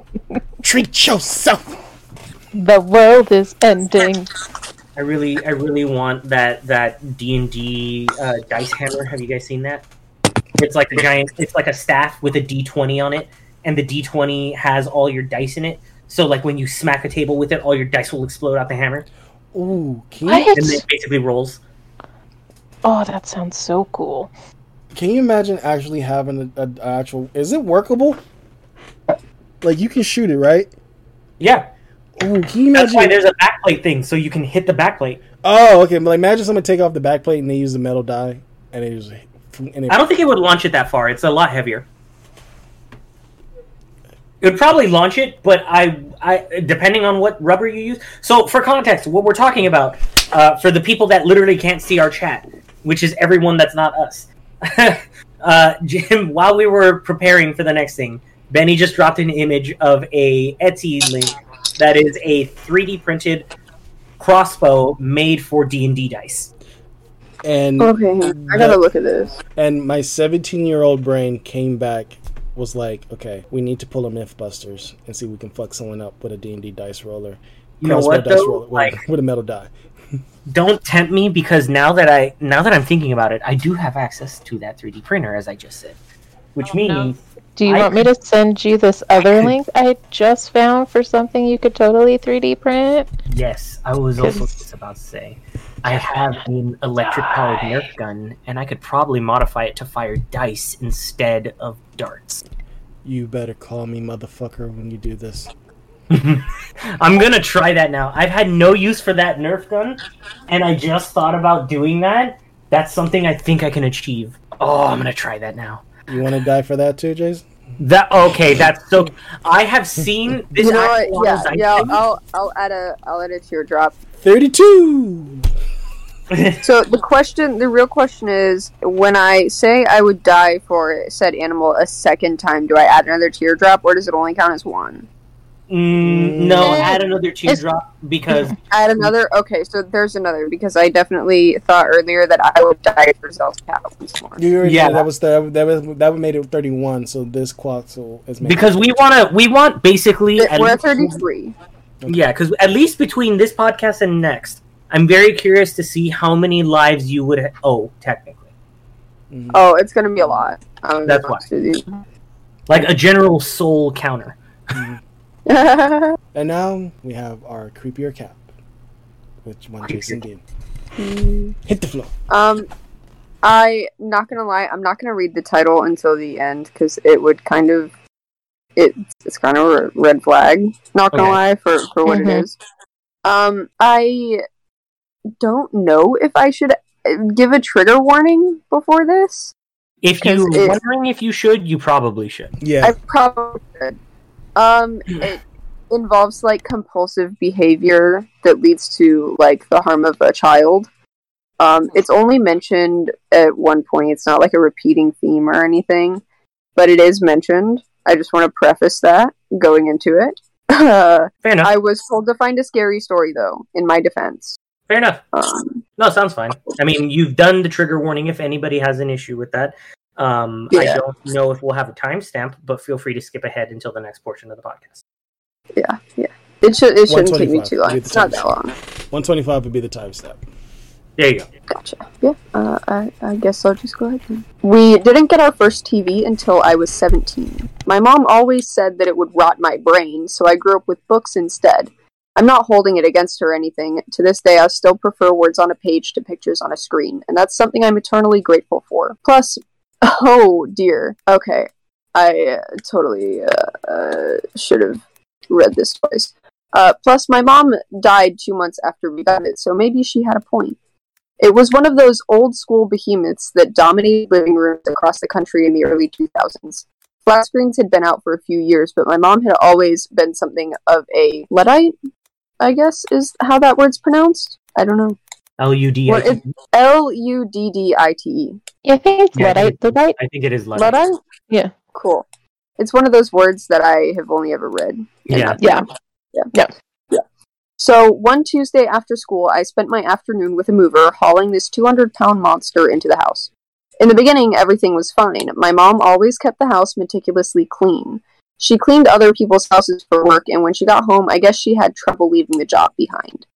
Treat yourself. The world is ending. I really, I really want that that D and D uh, dice hammer. Have you guys seen that? It's like a giant. It's like a staff with a D twenty on it, and the D twenty has all your dice in it. So like when you smack a table with it, all your dice will explode out the hammer, Ooh, can you, What? and it basically rolls. Oh, that sounds so cool. can you imagine actually having a, a, a actual? Is it workable? Like you can shoot it, right? Yeah, Ooh, can you that's imagine? why there's a backplate thing, so you can hit the backplate. oh, okay. But like, imagine someone take off the backplate and they use the metal die, and it just and I don't think it would launch it that far. It's a lot heavier. It would probably launch it, but I, I depending on what rubber you use. So, for context, what we're talking about, uh, for the people that literally can't see our chat, which is everyone that's not us, uh, Jim, while we were preparing for the next thing, Benny just dropped an image of a Etsy link that is a 3D printed crossbow made for D and D dice. And Okay, I gotta look at this. and my 17 year old brain came back was like okay we need to pull a mythbusters and see if we can fuck someone up with a d&d dice roller You know what, dice though? roller with, Like- with a metal die don't tempt me because now that I now that I'm thinking about it, I do have access to that 3D printer, as I just said, which Oh, no. means Do you I want me to send you this other link I just found for something you could totally 3D print? yes, I was also just about to say I have an electric powered Nerf gun, and I could probably modify it to fire dice instead of darts. you better call me motherfucker when you do this I'm gonna try that now. I've had no use for that Nerf gun, and I just thought about doing that. That's something I think I can achieve. Oh, I'm gonna try that now. you want to die for that too jason That okay? That's so. I have seen this. You know what? Yeah, on yeah. Zeitgeist. I'll I'll add a I'll add a teardrop. 32 So the question, the real question is, when I say I would die for said animal a second time, do I add another teardrop, or does it only count as one? Mm, no, add another teardrop because Add another. Okay, so there's another because I definitely thought earlier that I would die for Zell's cat once more. You already Yeah. yeah. that was the, that was that would made it thirty one. So this quaxel is made because we want to we want basically at We're at least- 33. Yeah, because at least between this podcast and next, I'm very curious to see how many lives you would owe technically, Mhm. Oh, it's gonna be a lot. I'm That's honest with you. like a general soul counter. And now we have our creepier cap, which one Jason Dean. Hit the floor. um, I not gonna lie, I'm not gonna read the title until the end because it would kind of it, it's kind of a red flag. Not gonna Okay. lie for for what Mhm. it is. Um, I don't know if I should uh, give a trigger warning before this. If you're 'Cause it- wondering if you should, you probably should. Yeah. I probably should. Um, it involves like compulsive behavior that leads to like the harm of a child. Um, it's only mentioned at one point. It's not like a repeating theme or anything, but it is mentioned. I just want to preface that going into it. Uh, Fair enough. I was told to find a scary story though. In my defense, Fair enough. um, No, sounds fine. I mean, you've done the trigger warning. If anybody has an issue with that, um, I don't know if we'll have a timestamp, but feel free to skip ahead until the next portion of the podcast. yeah, yeah. It should. It shouldn't take me too long. It's not that long. One twenty five would be the time step. There you go. Gotcha. Yeah, uh, I, I guess I'll just go ahead then. We didn't get our first TV until I was 17. My mom always said that it would rot my brain, so I grew up with books instead. I'm not holding it against her or anything. To this day, I still prefer words on a page to pictures on a screen, and that's something I'm eternally grateful for. Plus, oh dear. Okay, I uh, totally uh, uh, should have read this twice. Uh, plus, my mom died two months after we got it, so maybe she had a point. It was one of those old school behemoths that dominated living rooms across the country in the early 2000s. Flat screens had been out for a few years, but my mom had always been something of a Luddite, I guess is how that word's pronounced. I don't know. L U D. What is- L U D D I T E. Yeah, I think it's Yeah, Luddite. Luddite? I think it is Luddite. Luddite? Yeah. Cool. It's one of those words that I have only ever read. Yeah. Yeah. Yeah. Yeah. Yeah. So one Tuesday after school, I spent my afternoon with a mover hauling this 200 pound monster into the house. In the beginning, everything was fine. My mom always kept the house meticulously clean. She cleaned other people's houses for work, and when she got home, I guess she had trouble leaving the job behind.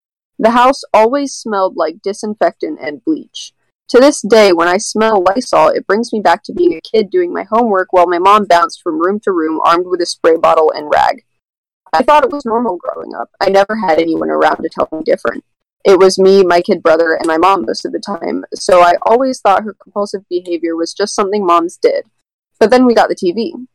The house always smelled like disinfectant and bleach. To this day, when I smell Lysol, it brings me back to being a kid doing my homework while my mom bounced from room to room armed with a spray bottle and rag. I thought it was normal growing up. I never had anyone around to tell me different. It was me, my kid brother, and my mom most of the time, so I always thought her compulsive behavior was just something moms did. But then we got the TV.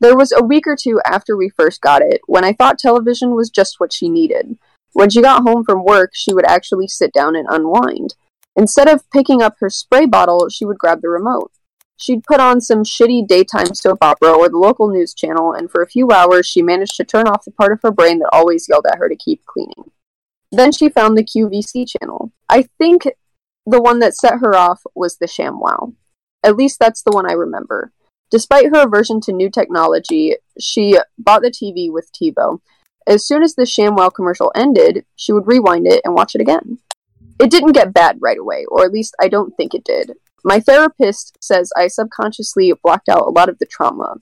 There was a week or two after we first got it when I thought television was just what she needed. When she got home from work, she would actually sit down and unwind. Instead of picking up her spray bottle, she would grab the remote. She'd put on some shitty daytime soap opera or the local news channel, and for a few hours she managed to turn off the part of her brain that always yelled at her to keep cleaning. Then she found the QVC channel. I think the one that set her off was the ShamWow. At least that's the one I remember. Despite her aversion to new technology, she bought the TV with TiVo. As soon as the ShamWow commercial ended, she would rewind it and watch it again. It didn't get bad right away, or at least I don't think it did. My therapist says I subconsciously blocked out a lot of the trauma,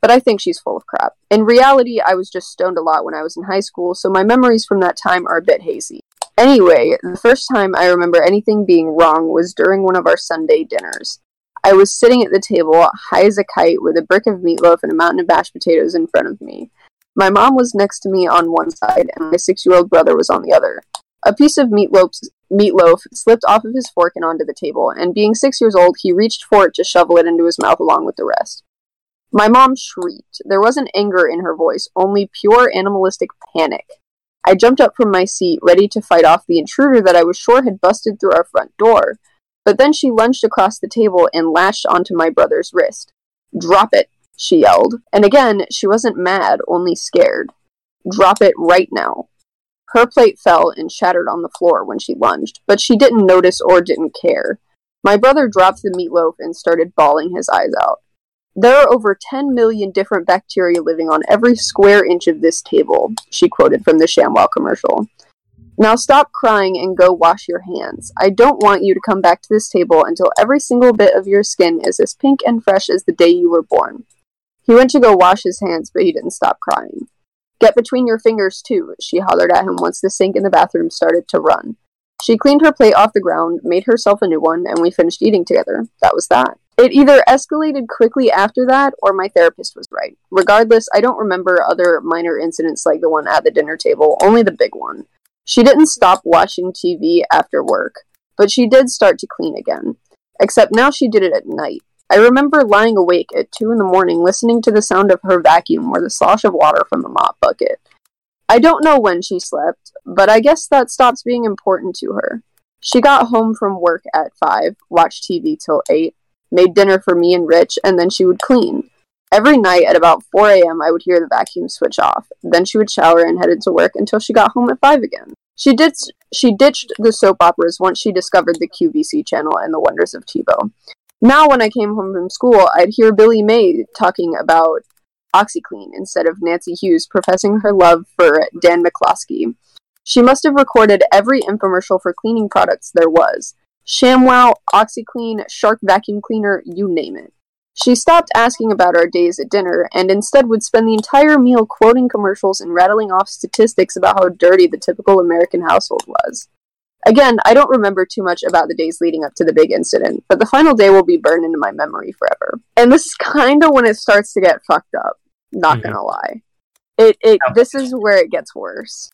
but I think she's full of crap. In reality, I was just stoned a lot when I was in high school, so my memories from that time are a bit hazy. Anyway, the first time I remember anything being wrong was during one of our Sunday dinners. I was sitting at the table, high as a kite, with a brick of meatloaf and a mountain of mashed potatoes in front of me. My mom was next to me on one side, and my six year old brother was on the other. A piece of meatloaf, meatloaf slipped off of his fork and onto the table, and being six years old, he reached for it to shovel it into his mouth along with the rest. My mom shrieked. There wasn't anger in her voice, only pure animalistic panic. I jumped up from my seat, ready to fight off the intruder that I was sure had busted through our front door. But then she lunged across the table and lashed onto my brother's wrist. Drop it, she yelled. And again, she wasn't mad, only scared. Drop it right now. Her plate fell and shattered on the floor when she lunged, but she didn't notice or didn't care. My brother dropped the meatloaf and started bawling his eyes out. There are over 10 million different bacteria living on every square inch of this table, she quoted from the ShamWow commercial. Now stop crying and go wash your hands. I don't want you to come back to this table until every single bit of your skin is as pink and fresh as the day you were born. He went to go wash his hands, but he didn't stop crying. Get between your fingers, too, she hollered at him once the sink in the bathroom started to run. She cleaned her plate off the ground, made herself a new one, and we finished eating together. That was that. It either escalated quickly after that, or my therapist was right. Regardless, I don't remember other minor incidents like the one at the dinner table, only the big one. She didn't stop watching TV after work, but she did start to clean again. Except now she did it at night. I remember lying awake at 2 in the morning listening to the sound of her vacuum or the slosh of water from the mop bucket. I don't know when she slept, but I guess that stops being important to her. She got home from work at 5, watched TV till 8, made dinner for me and Rich, and then she would clean. Every night at about 4 a.m., I would hear the vacuum switch off. Then she would shower and head into work until she got home at 5 again. She did. She ditched the soap operas once she discovered the QVC channel and the wonders of TiVo. Now, when I came home from school, I'd hear Billy Mays talking about OxiClean instead of Nancy Hughes professing her love for Dan McClosky. She must have recorded every infomercial for cleaning products there was. ShamWow, OxiClean, Shark Vacuum Cleaner, you name it. She stopped asking about our days at dinner and instead would spend the entire meal quoting commercials and rattling off statistics about how dirty the typical American household was. Again, I don't remember too much about the days leading up to the big incident, but the final day will be burned into my memory forever. And this is kind of when it starts to get fucked up. Not Mhm. gonna lie, it it this is where it gets worse.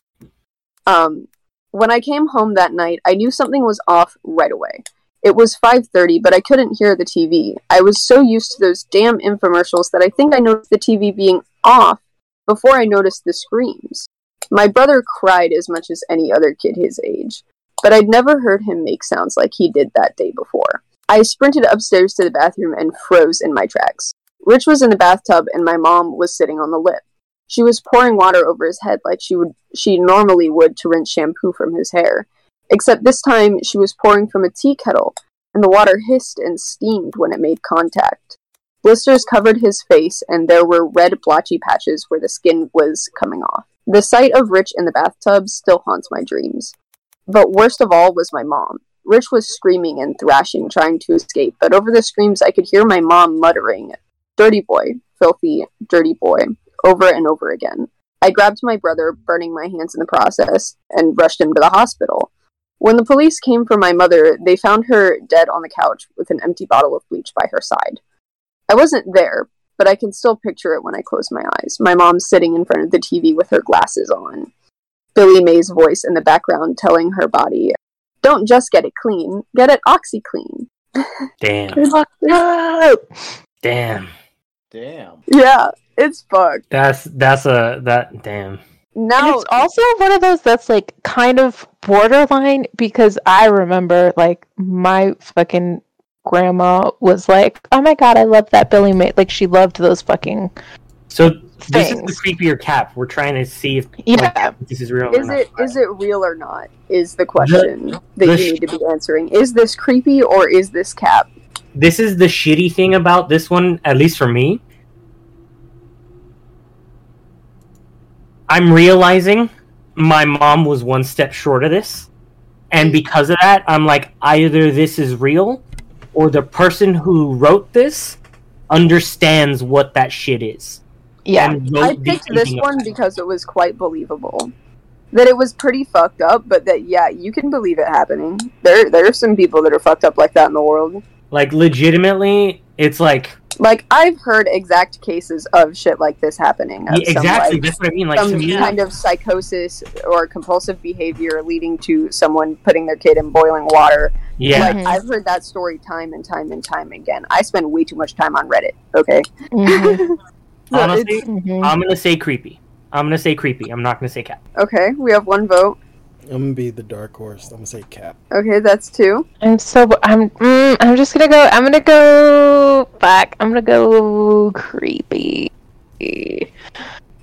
Um, when I came home that night, I knew something was off right away. It was 5:30, but I couldn't hear the TV. I was so used to those damn infomercials that I think I noticed the TV being off before I noticed the screams. My brother cried as much as any other kid his age, but I'd never heard him make sounds like he did that day before. I sprinted upstairs to the bathroom and froze in my tracks. Rich was in the bathtub and my mom was sitting on the lip. She was pouring water over his head like she would she normally would to rinse shampoo from his hair. Except this time she was pouring from a tea kettle, and the water hissed and steamed when it made contact. Blisters covered his face, and there were red blotchy patches where the skin was coming off. The sight of Rich in the bathtub still haunts my dreams. But worst of all was my mom. Rich was screaming and thrashing, trying to escape, but over the screams I could hear my mom muttering, Dirty boy, filthy, dirty boy, over and over again. I grabbed my brother, burning my hands in the process, and rushed him to the hospital. When the police came for my mother, they found her dead on the couch with an empty bottle of bleach by her side. I wasn't there, but I can still picture it when I close my eyes. My mom sitting in front of the TV with her glasses on. Billy Mays' voice in the background telling her body, Don't just get it clean, get it OxiClean. Damn. Damn. Damn. Yeah, it's fucked. That's that's a that damn. And Now, it's also one of those that's like kind of borderline because I remember like my fucking grandma was like, "Oh my god, I love that Billy Mays." Like she loved those fucking So this is the creepier cap. We're trying to see if yeah. like, this is real. is or not. it is it real or not? Is the question that the you need to be answering. Is this creepy or is this cap? This is the shitty thing about this one, at least for me. I'm realizing my mom was one step short of this. And because of that, I'm like, either this is real or the person who wrote this understands what that shit is. Yeah. I picked this one that. because it was quite believable. That it was pretty fucked up, but that yeah, you can believe it happening. There there are some people that are fucked up like that in the world. Like, legitimately, it's like, Like I've heard exact cases of shit like this happening. Yeah, exactly. Some, like, that's what I mean. Like, some to me, kind of psychosis or compulsive behavior leading to someone putting their kid in boiling water. yeah. Like Mhm. I've heard that story time and time and time again. I spend way too much time on Reddit. Okay. Mhm, So Honestly, it's- mhm. I'm gonna say creepy. I'm gonna say creepy. I'm not gonna say cat. okay, we have one vote. I'm gonna be the dark horse. I'm gonna say cap. Okay, that's two. I'm so I'm mm, I'm just gonna go. I'm gonna go back. I'm gonna go creepy.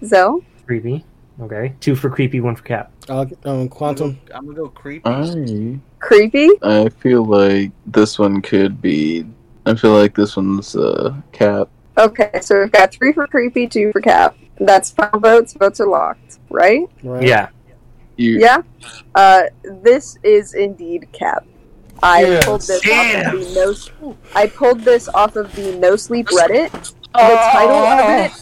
Zell. Creepy. Okay. Two for creepy, one for cat. Uh, um, quantum. I'm gonna go creepy. I Creepy. I feel like this one could be. I feel like this one's uh cap. Okay, so we've got three for creepy, two for cap. That's final votes. Votes are locked, right? Right? Yeah. You, Yeah. Uh, this is indeed cap. I Yes. pulled this Damn. off of the no. I pulled this off of the No Sleep Reddit. The title of it.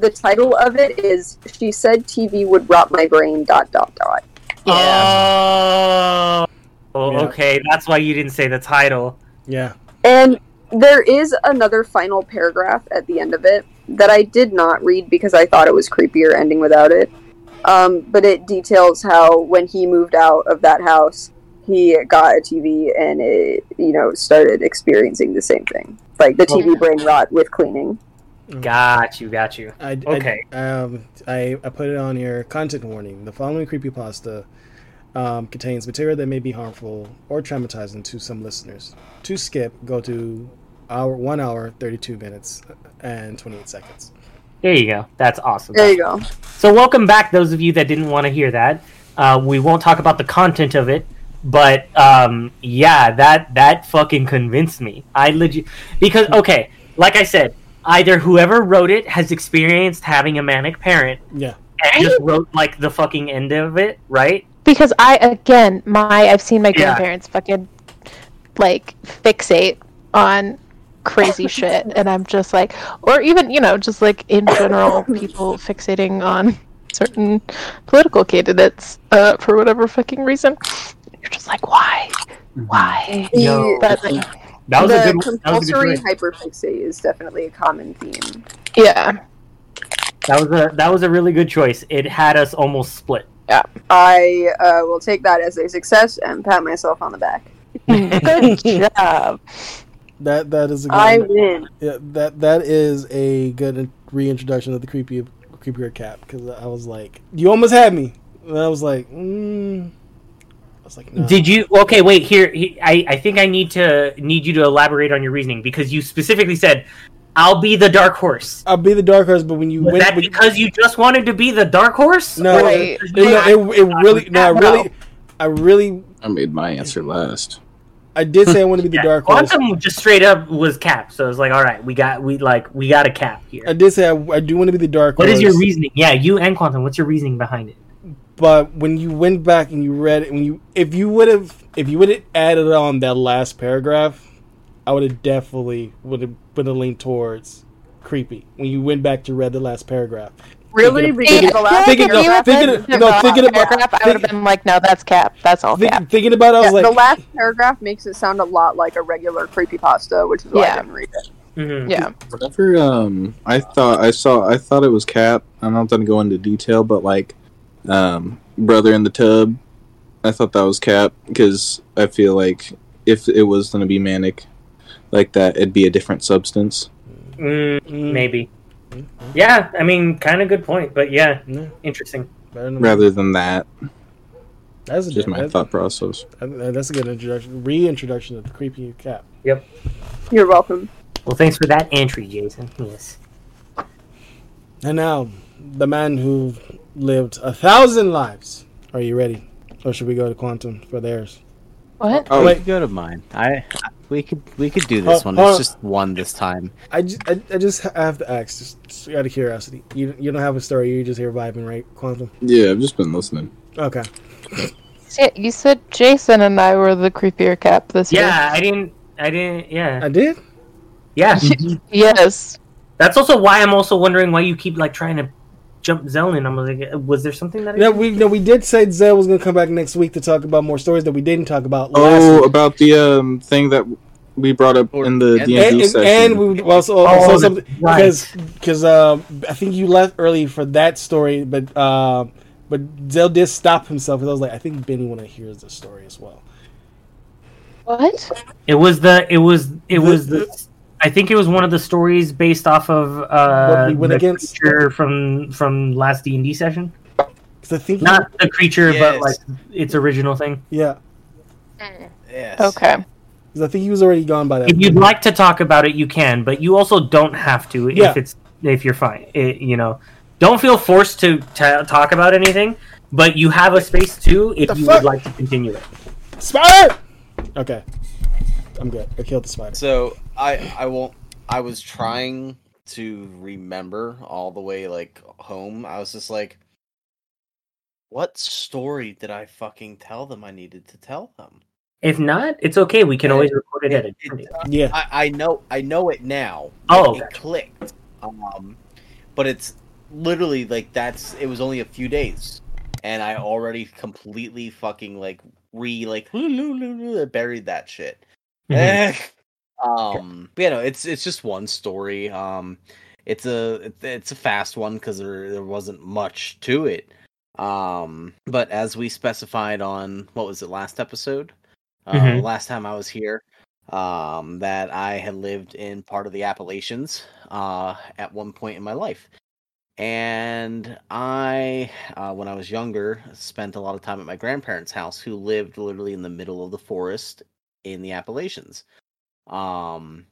The title of it is "She said TV would rot my brain." Dot dot dot. Oh. Oh, Yeah. okay. That's why you didn't say the title. Yeah. And there is another final paragraph at the end of it that I did not read because I thought it was creepier ending without it. Um, but it details how when he moved out of that house, he got a TV and it, you know, started experiencing the same thing, like the TV brain rot with cleaning. Got you. Got you. I, Okay. I, um, I, I put it on here. Content warning: The following creepypasta um, contains material that may be harmful or traumatizing to some listeners. To skip, go to hour one hour thirty two minutes and twenty eight seconds. There you go. That's awesome. There you go. So welcome back, those of you that didn't want to hear that. Uh, we won't talk about the content of it, but um, yeah, that that fucking convinced me. I legit because okay, like I said, either whoever wrote it has experienced having a manic parent Yeah. and just wrote like the fucking end of it, right? Because I again, my I've seen my Yeah. grandparents fucking like fixate on crazy shit, and I'm just like, or even you know, just like in general, people fixating on certain political candidates uh, for whatever fucking reason. You're just like, why, why? Yo, But like, that was the a good. That was compulsory good. hyperfixate is definitely a common theme. yeah, That was a that was a really good choice. It had us almost split. Yeah. I uh, will take that as a success and pat myself on the back. good job. That that is a good. I win. Yeah, that that is a good reintroduction of the creepy creepier cap because I was like, you almost had me, and I was like, mm. I was like, no. Did you? Okay, wait. Here, I I think I need to need you to elaborate on your reasoning because you specifically said, "I'll be the dark horse." I'll be the dark horse, but when you Was win, that when you- because you just wanted to be the dark horse? no, Right. it, no, it, it really, no, I No. really, I really, I made my answer last. I did say I want to be the Yeah, dark horse. Quantum just straight up was cap, so it's like, all right, we got we like we got a cap here. I did say I, I do want to be the dark What horse. is your reasoning? Yeah, you and Quantum. What's your reasoning behind it? But when you went back and you read it, when you if you would have if you would have added on that last paragraph, I would have definitely would have would have leaned towards creepy. When you went back to read the last paragraph, Really? Thinking of- Because thinking- the thinking- if you had thinking- said no, thinking about- paragraph, I would have been like, no, that's cap. That's all Think, cap. thinking about it, I was Yeah, like, the last paragraph makes it sound a lot like a regular creepy pasta, which is why Yeah. I didn't read it. Mm-hmm. Yeah. Whatever. Um, I thought I saw. I thought it was Cap. I'm not gonna go into detail, but like, um, brother in the tub. I thought that was Cap because I feel like if it was gonna be manic, like that, it'd be a different substance. Mm, mm, maybe. Yeah, I mean, kind of good point, but yeah, no, interesting. than Rather than that, That's a just my that- thought process. Uh, that's a good introduction, reintroduction of the creepy cap. Yep. You're welcome. Well, thanks for that entry, Jason. Yes. And now, the man who lived a thousand lives. Are you ready, or should we go to quantum for theirs? What? Oh, Wait. Wait, go to mine. I, I we could we could do this Hold- one. hold It's just one this time. I just, I, I just have to ask, just, just out of curiosity. You, you don't have a story. You're just here vibing, right, Quantum? yeah, I've just been listening. Okay. Yeah, you said Jason and I were the creepier cap this year. Yeah, I didn't. I didn't. Yeah. I did. Yeah. Yes. That's also why I'm also wondering why you keep like trying to jump Zelen. I'm like, was there something that? I No, we no, we did say Zell was gonna come back next week to talk about more stories that we didn't talk about last Oh, week. about the um thing that we brought up in the And- D And, and D and, session. and we also Oh, also that's something right. because because um, I think you left early for that story, but uh, but Zell did stop himself because I was like, I think Benny want to hear the story as well. What? It was the. It was. It The- was the. I think it was one of the stories based off of uh, What we went the against? creature from from last D and D session. I think Not the creature, but like its original thing. yeah, Yes. Okay. 'Cause I think he was already gone by that. If you'd like to talk about it, you can, but you also don't have to Yeah. if it's if you're fine. It, you know, don't feel forced to ta talk about anything, but you have a space too if you fuck? would like to continue it. Spider. Okay, I'm good. I killed the spider. So I I won't. I was trying to remember all the way like home. I was just like, what story did I fucking tell them I needed to tell them? If not, it's okay. We can always record it at a It- different it- Yeah. I, I know I know it now. Oh, it gotcha. clicked. Um, but it's literally like that's it was only a few days, and I already completely fucking like re like buried that shit. Mhm. um, but, you know, it's it's just one story. Um, it's a it's, a fast one because there there wasn't much to it. Um, but as we specified on what was it last episode, uh, Mhm. last time I was here, um, that I had lived in part of the Appalachians uh, at one point in my life. And I, uh, when I was younger, spent a lot of time at my grandparents' house, who lived literally in the middle of the forest in the Appalachians. Um,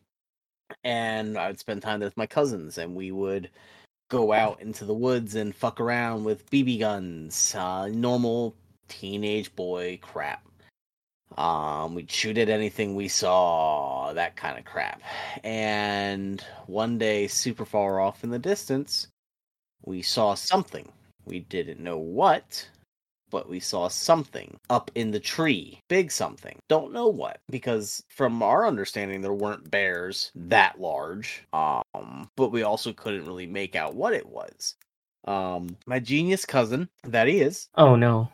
and I would spend time with my cousins, and we would go out into the woods and fuck around with BB guns, uh, normal teenage boy crap. Um, we'd shoot at anything we saw, that kind of crap. And one day, super far off in the distance, we saw something. We didn't know what, but we saw something up in the tree. Big something. Don't know what, because from our understanding, there weren't bears that large. Um, but we also couldn't really make out what it was. Um, my genius cousin, that he is, Oh no.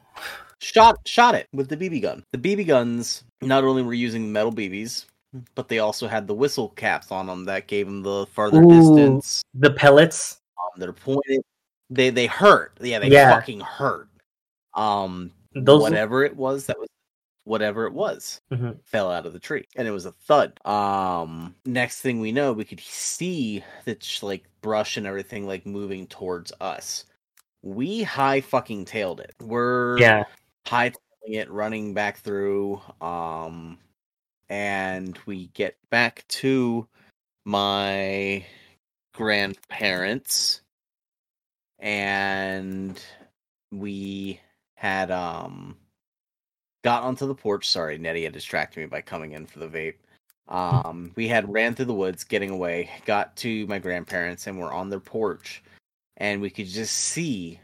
shot shot it with the BB gun. The BB guns not only were using metal BBs, but they also had the whistle caps on them that gave them the farther Ooh. distance. The pellets. Um, they're pointed. They they hurt. Yeah, they Yeah. fucking hurt. Um, Those whatever it was that was whatever it was Mhm. fell out of the tree and it was a thud um next thing we know we could see the ch- like brush and everything like moving towards us we high fucking tailed it we're Yeah. hightailing it running back through um and we get back to my grandparents and we had um got onto the porch. Sorry nettie had distracted me by coming in for the vape. Um we had ran through the woods getting away got to my grandparents and we're on their porch. And we could just see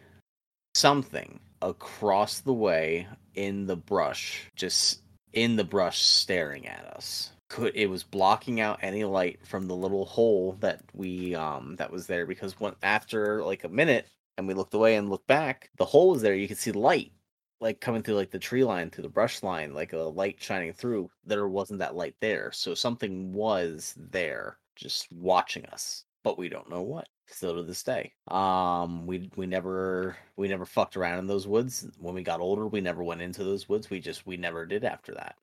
something across the way in the brush just in the brush staring at us. Could it was blocking out any light from the little hole that we um that was there because when after like a minute and we looked away and looked back the hole was there you could see light like coming through like the tree line through the brush line like a light shining through there wasn't that light there so something was there just watching us but we don't know what still to this day. Um we we never we never fucked around in those woods when we got older we never went into those woods we just we never did after that.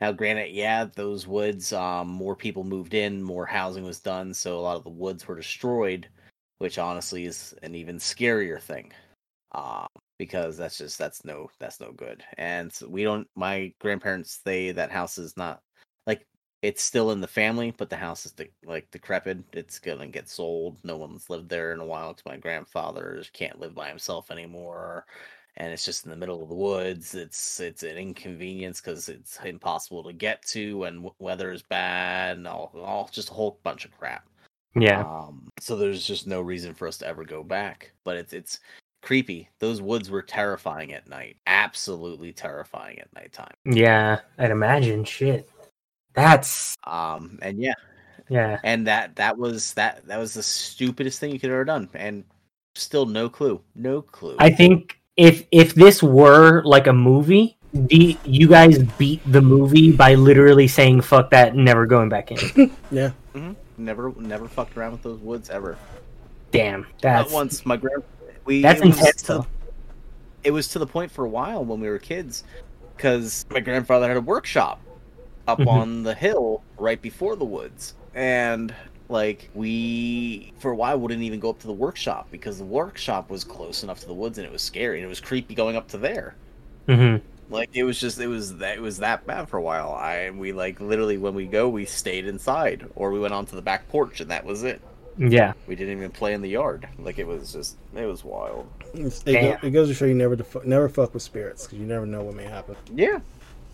Now granted yeah those woods um more people moved in more housing was done so a lot of the woods were destroyed which honestly is an even scarier thing. Um because that's just that's no that's no good. And so we don't my grandparents say that house is not like it's still in the family but the house is de- like decrepit. It's gonna get sold. No one's lived there in a while. Because my grandfather can't live by himself anymore. And it's just in the middle of the woods. It's it's an inconvenience because it's impossible to get to and w- weather is bad and all, all just a whole bunch of crap Yeah. um, so there's just no reason for us to ever go back. But it's it's creepy. Those woods were terrifying at night. Absolutely terrifying at nighttime. Yeah. I'd imagine. Shit. That's Um, and yeah, yeah. and that that was that that was the stupidest thing you could have ever done. And still no clue, no clue. I think if if this were like a movie, the you guys beat the movie by literally saying "fuck that" and never going back in. Yeah. Never never fucked around with those woods ever. Damn, Not once. My grand we that's it intense. to- it was to the point for a while when we were kids because my grandfather had a workshop up Mhm. on the hill right before the woods and like we for a while wouldn't even go up to the workshop because the workshop was close enough to the woods and it was scary and it was creepy going up to there hmm like it was just it was that it was that bad for a while i we like literally when we go we stayed inside or we went onto the back porch and that was it Yeah. we didn't even play in the yard like it was just it was wild It, Damn. go, it goes to show you never to fu- never fuck with spirits because you never know what may happen. yeah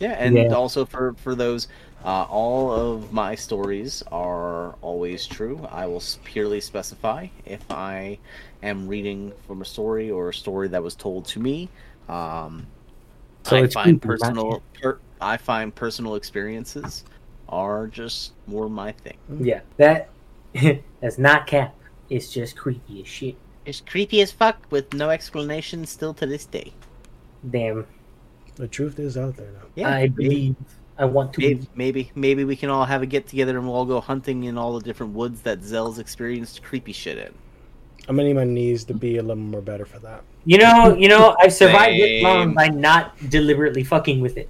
Yeah, and Yeah. also for for those, uh, all of my stories are always true. I will purely specify if I am reading from a story or a story that was told to me. Um, So I it's find personal. Per, I find personal experiences are just more my thing. Mm. Yeah, that that's not cap. It's just creepy as shit. It's creepy as fuck with no explanation still to this day. Damn. The truth is out there now. Yeah, I believe. I want to. Maybe, maybe maybe we can all have a get together and we'll all go hunting in all the different woods that Zell's experienced creepy shit in. I'm gonna need my knees to be a little more better for that. You know, you know, I survived this long by not deliberately fucking with it.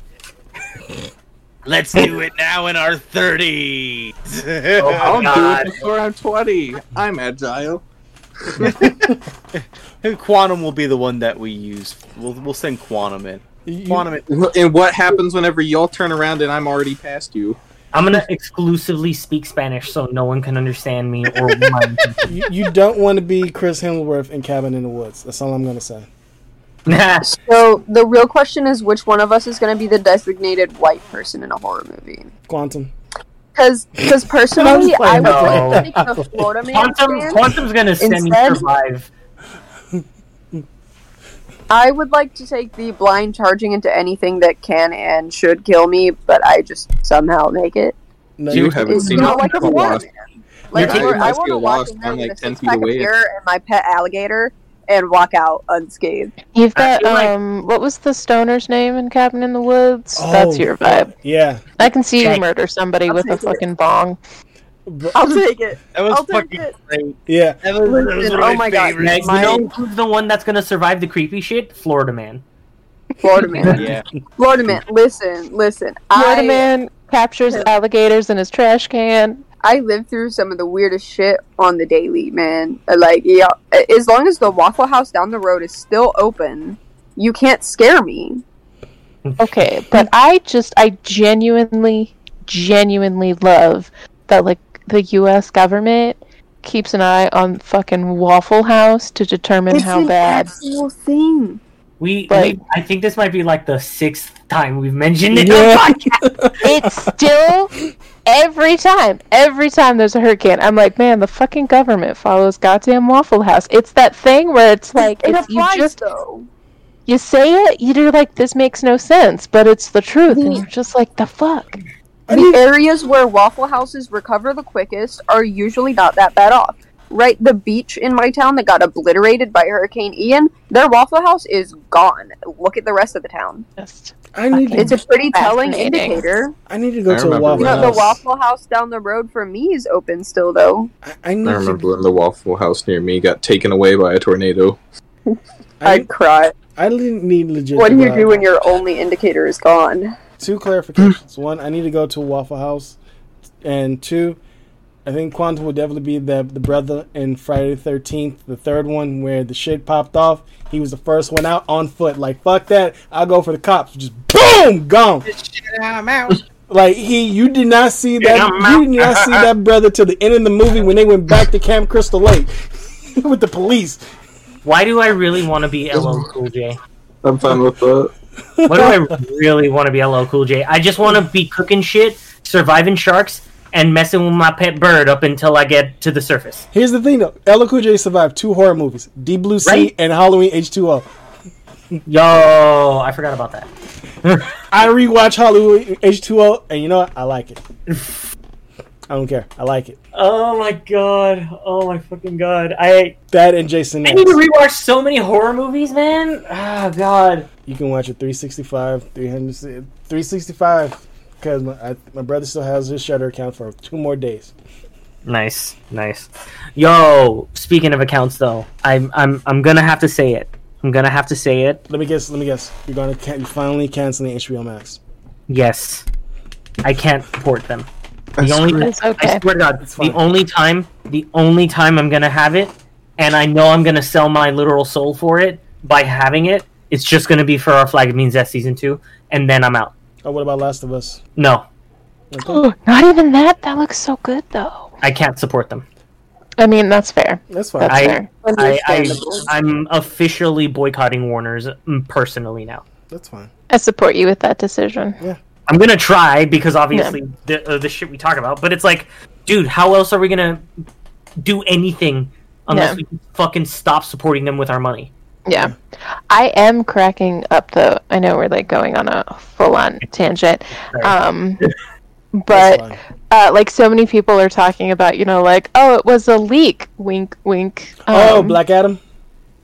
Let's do it now in our thirties. Oh I'll my do god. it before I'm 20. I'm agile. Quantum will be the one that we use. We'll we'll send Quantum in. Quantum in. And what happens whenever y'all turn around and I'm already past you? I'm gonna exclusively speak Spanish so no one can understand me or my you, you don't want to be Chris Hemsworth in Cabin in the Woods. That's all I'm gonna say. Nah, So the real question is, which one of us is going to be the designated white person in a horror movie? Quantum. Because, because personally, I would No. like to take the Florida man Quantum. Quantum's gonna semi Instead- survive. I would like to take the blind charging into anything that can and should kill me, but I just somehow make it. No, You you haven't It's seen not like a Come Florida on. man. Like, You're where I I want to feel walk lost. in there I'm like 10 feet away. beer and my pet alligator and walk out unscathed. You've got feel like- um, what was the stoner's name in Cabin in the Woods? That's Oh, your vibe. Yeah. I can see you Check. murder somebody I'll with a take it. fucking bong. But- I'll take it. That was I'll take fucking it. great. yeah. That was, that was Listen, one of oh my God. favorites. Yeah, My- you know who's the one that's gonna survive the creepy shit? Florida man. Florida man. Yeah. Florida man. Listen, listen. Florida I, man captures alligators in his trash can. I lived through some of the weirdest shit on the daily, man. Uh, Like, yeah, as long as the Waffle House down the road is still open, you can't scare me. Okay, but I just I genuinely genuinely love that like the US government keeps an eye on fucking Waffle House to determine It's how an bad. actual thing. We, Like- we, I think this might be like the sixth time we've mentioned it. Yeah. on podcast. It's still every time, every time there's a hurricane, I'm like, man, the fucking government follows goddamn Waffle House. It's that thing where it's like it it's, you applies just though. you say it, you're like, this makes no sense, but it's the truth, and you're just like, the fuck. The areas where Waffle Houses recover the quickest are usually not that bad off. Right, the beach in my town that got obliterated by Hurricane Ian, their Waffle House is gone. Look at the rest of the town. Just I need to. It's a pretty telling indicator. I need to go I to a remember Waffle You know, when the Waffle House down the road from me is open still, though. I, I need I remember to. when the Waffle House near me got taken away by a tornado. I, I'd cry. I li- need legit. What do you do when your only indicator is gone? Two clarifications. One, I need to go to a Waffle House, and two, I think Quantum would definitely be the the brother in Friday the Thirteenth, the third one where the shit popped off. He was the first one out on foot. Like fuck that, I'll go for the cops. Just boom, gone. I'm out. Like he, you did not see that. I'm You did not see that brother till the end of the movie when they went back to Camp Crystal Lake with the police. Why do I really want to be LL Cool J? I'm fine with that. What do I really want to be LL Cool J? I just want to be cooking shit, surviving sharks, and messing with my pet bird up until I get to the surface. Here's the thing though, LL Cool J survived two horror movies: Deep Blue Sea Right. and Halloween H2O. Yo, I forgot about that. I rewatch Halloween H2O, and you know what? I like it. I don't care. I like it. Oh my god. Oh my fucking god. I That and Jason I X. need to rewatch so many horror movies, man. Oh god. You can watch it 365, 300, 365, because my, I- my brother still has his Shudder account for two more days. Nice, nice. Yo, speaking of accounts though, I'm I'm I'm gonna have to say it. I'm gonna have to say it. Let me guess. Let me guess. You're gonna can- you're finally canceling HBO Max. Yes. I can't support them. The That's only great. Okay. I swear to God, the only time, the only time I'm gonna have it, and I know I'm gonna sell my literal soul for it by having it. It's just gonna be for our Flag of Means Death season two, and then I'm out. Oh, what about Last of Us? No, Okay. Not even that. That looks so good though. I can't support them. I mean, that's fair. That's fine. That's I, fair. I, I, I'm officially boycotting Warner's mm, personally now. That's fine. I support you with that decision. Yeah. I'm gonna try because obviously the uh, the shit we talk about, but it's like, dude, how else are we gonna do anything unless Yeah. we fucking stop supporting them with our money? Yeah. I am cracking up though. I know we're like going on a full on tangent. Um but uh like so many people are talking about, you know, like, oh it was a leak. Wink wink. oh, Um, Black Adam.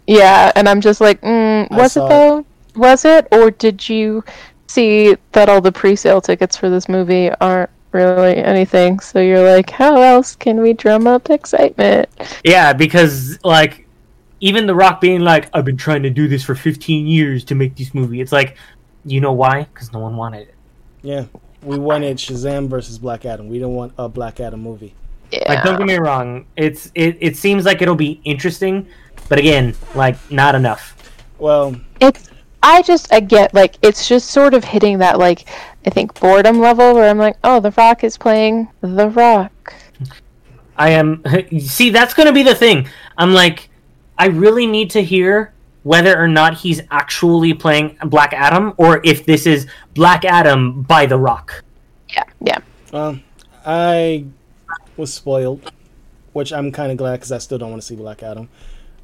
Yeah, and I'm just like, mm, was it it. though? Was it? Or did you see that all the pre sale tickets for this movie aren't really anything? So you're like, how else can we drum up excitement? Yeah, because like even The Rock being like, I've been trying to do this for 15 years to make this movie. It's like, you know why? Because no one wanted it. Yeah, we wanted Shazam versus Black Adam. We don't want a Black Adam movie. Yeah. Like, don't get me wrong. It's it, it seems like it'll be interesting, but again, like not enough. Well, it's I just I get like it's just sort of hitting that like I think boredom level where I'm like, oh, The Rock is playing The Rock. I am. See, that's going to be the thing. I'm like, I really need to hear whether or not he's actually playing Black Adam or if this is Black Adam by The Rock. Yeah, yeah. um, I was spoiled, which I'm kind of glad because I still don't want to see Black Adam.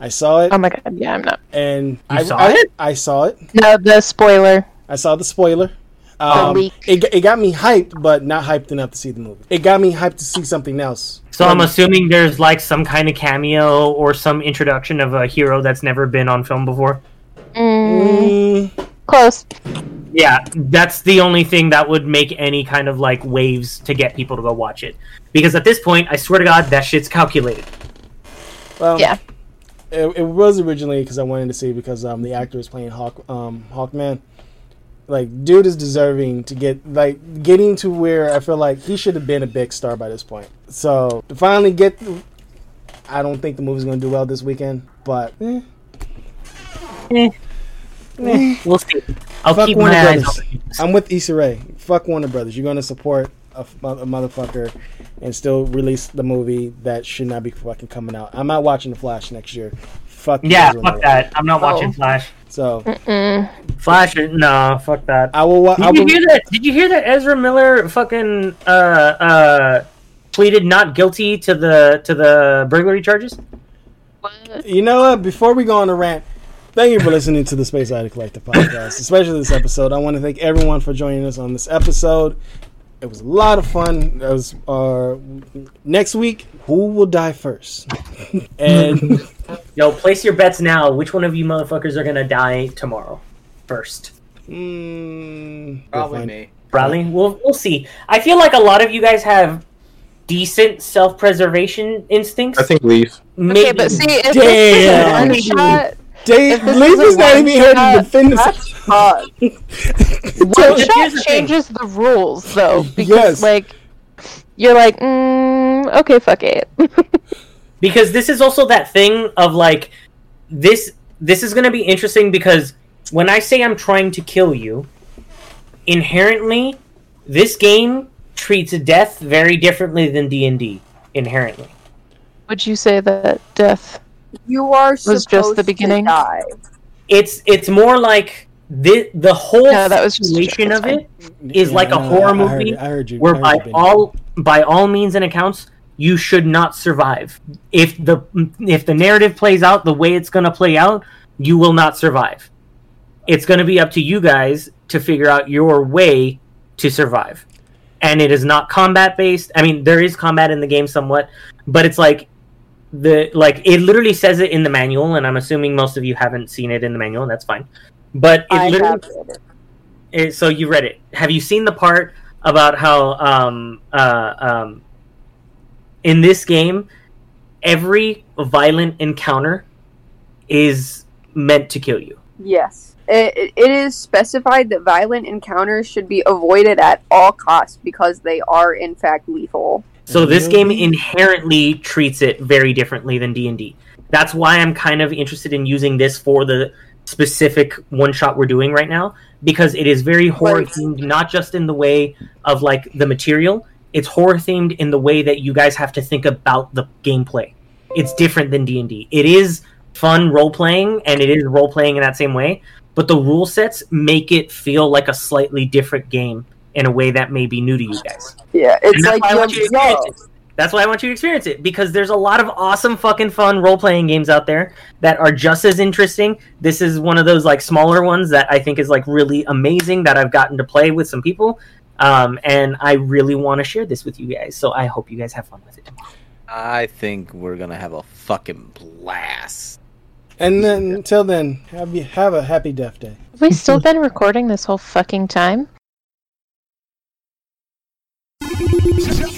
I saw it, Oh my god, yeah, I'm not. and You I, saw I, it? I saw it. No, the spoiler. I saw the spoiler. Um. It, it got me hyped, but not hyped enough to see the movie. It got me hyped to see something else. So I'm Um, assuming there's like some kind of cameo or some introduction of a hero that's never been on film before. Mm, mm, close. Yeah, that's the only thing that would make any kind of like waves to get people to go watch it. Because at this point, I swear to God, that shit's calculated. well, Yeah. It, it was originally because I wanted to see because um the actor is playing Hawk um Hawkman. Like, dude is deserving to get like getting to where I feel like he should have been a big star by this point. So to finally get, I don't think the movie's gonna do well this weekend, but eh, eh. eh. eh. We'll see. I'll Fuck keep Warner my eyes open. I'm with Issa Rae. Fuck Warner Brothers. You're gonna support a motherfucker and still release the movie that should not be fucking coming out. I'm not watching The Flash next year. Fuck Yeah, fuck that. I'm not watching Oh. Flash. So Mm. Flash, no, fuck that. I will. Wa- I Did you will hear that? Did you hear that Ezra Miller fucking uh uh pleaded not guilty to the to the burglary charges? You know what? Before we go on a rant, thank you for listening to the Space Idol Collective podcast, especially this episode. I want to thank everyone for joining us on this episode. It was a lot of fun. It was uh, next week. Who will die first? and Yo, place your bets now. Which one of you motherfuckers are gonna die tomorrow first? mm, we'll Probably me. Probably. We'll we'll see. I feel like a lot of you guys have decent self preservation instincts. I think Leaf. Maybe. Okay, but see, if Damn. this is a one shot, Dave, If this Leaf is not even here to one-shot, defend that's this. fun. one shot the thing. changes the rules, though, because Yes. like you're like, mm, okay, fuck it. because this is also that thing of like this this is going to be interesting because when i say i'm trying to kill you inherently this game treats death very differently than d&d inherently Would you say that death? You are just supposed the beginning? to die. it's it's more like the the whole No, that was just a joke, situation it's of fine. it is like a no, horror I heard movie it, I heard you. where I heard by you, Benny. all by all means and accounts you should not survive if the if the narrative plays out the way it's going to play out you will not survive it's going to be up to you guys to figure out your way to survive and it is not combat based i mean there is combat in the game somewhat but it's like the like it literally says it in the manual and i'm assuming most of you haven't seen it in the manual and that's fine but it I literally have it. it, so you read it. Have you seen the part about how um, uh, um, in this game every violent encounter is meant to kill you? Yes. It- it is specified that violent encounters should be avoided at all costs because they are, in fact, lethal. So mm-hmm. this game inherently treats it very differently than D and D. That's why I'm kind of interested in using this for the specific one shot we're doing right now because it is very horror themed, not just in the way of like the material. It's horror themed in the way that you guys have to think about the gameplay. It's different than D and D. It is fun role playing and it is role playing in that same way, but the rule sets make it feel like a slightly different game in a way that may be new to you guys. Yeah, it's like I want you to experience it. That's why I want you to experience it because there's a lot of awesome fucking fun role playing games out there that are just as interesting. This is one of those like smaller ones that I think is like really amazing that I've gotten to play with some people. Um, and I really want to share this with you guys. So I hope you guys have fun with it. I think we're gonna have a fucking blast. And then until then, have you have a happy Death Day. Have we still been recording this whole fucking time? Just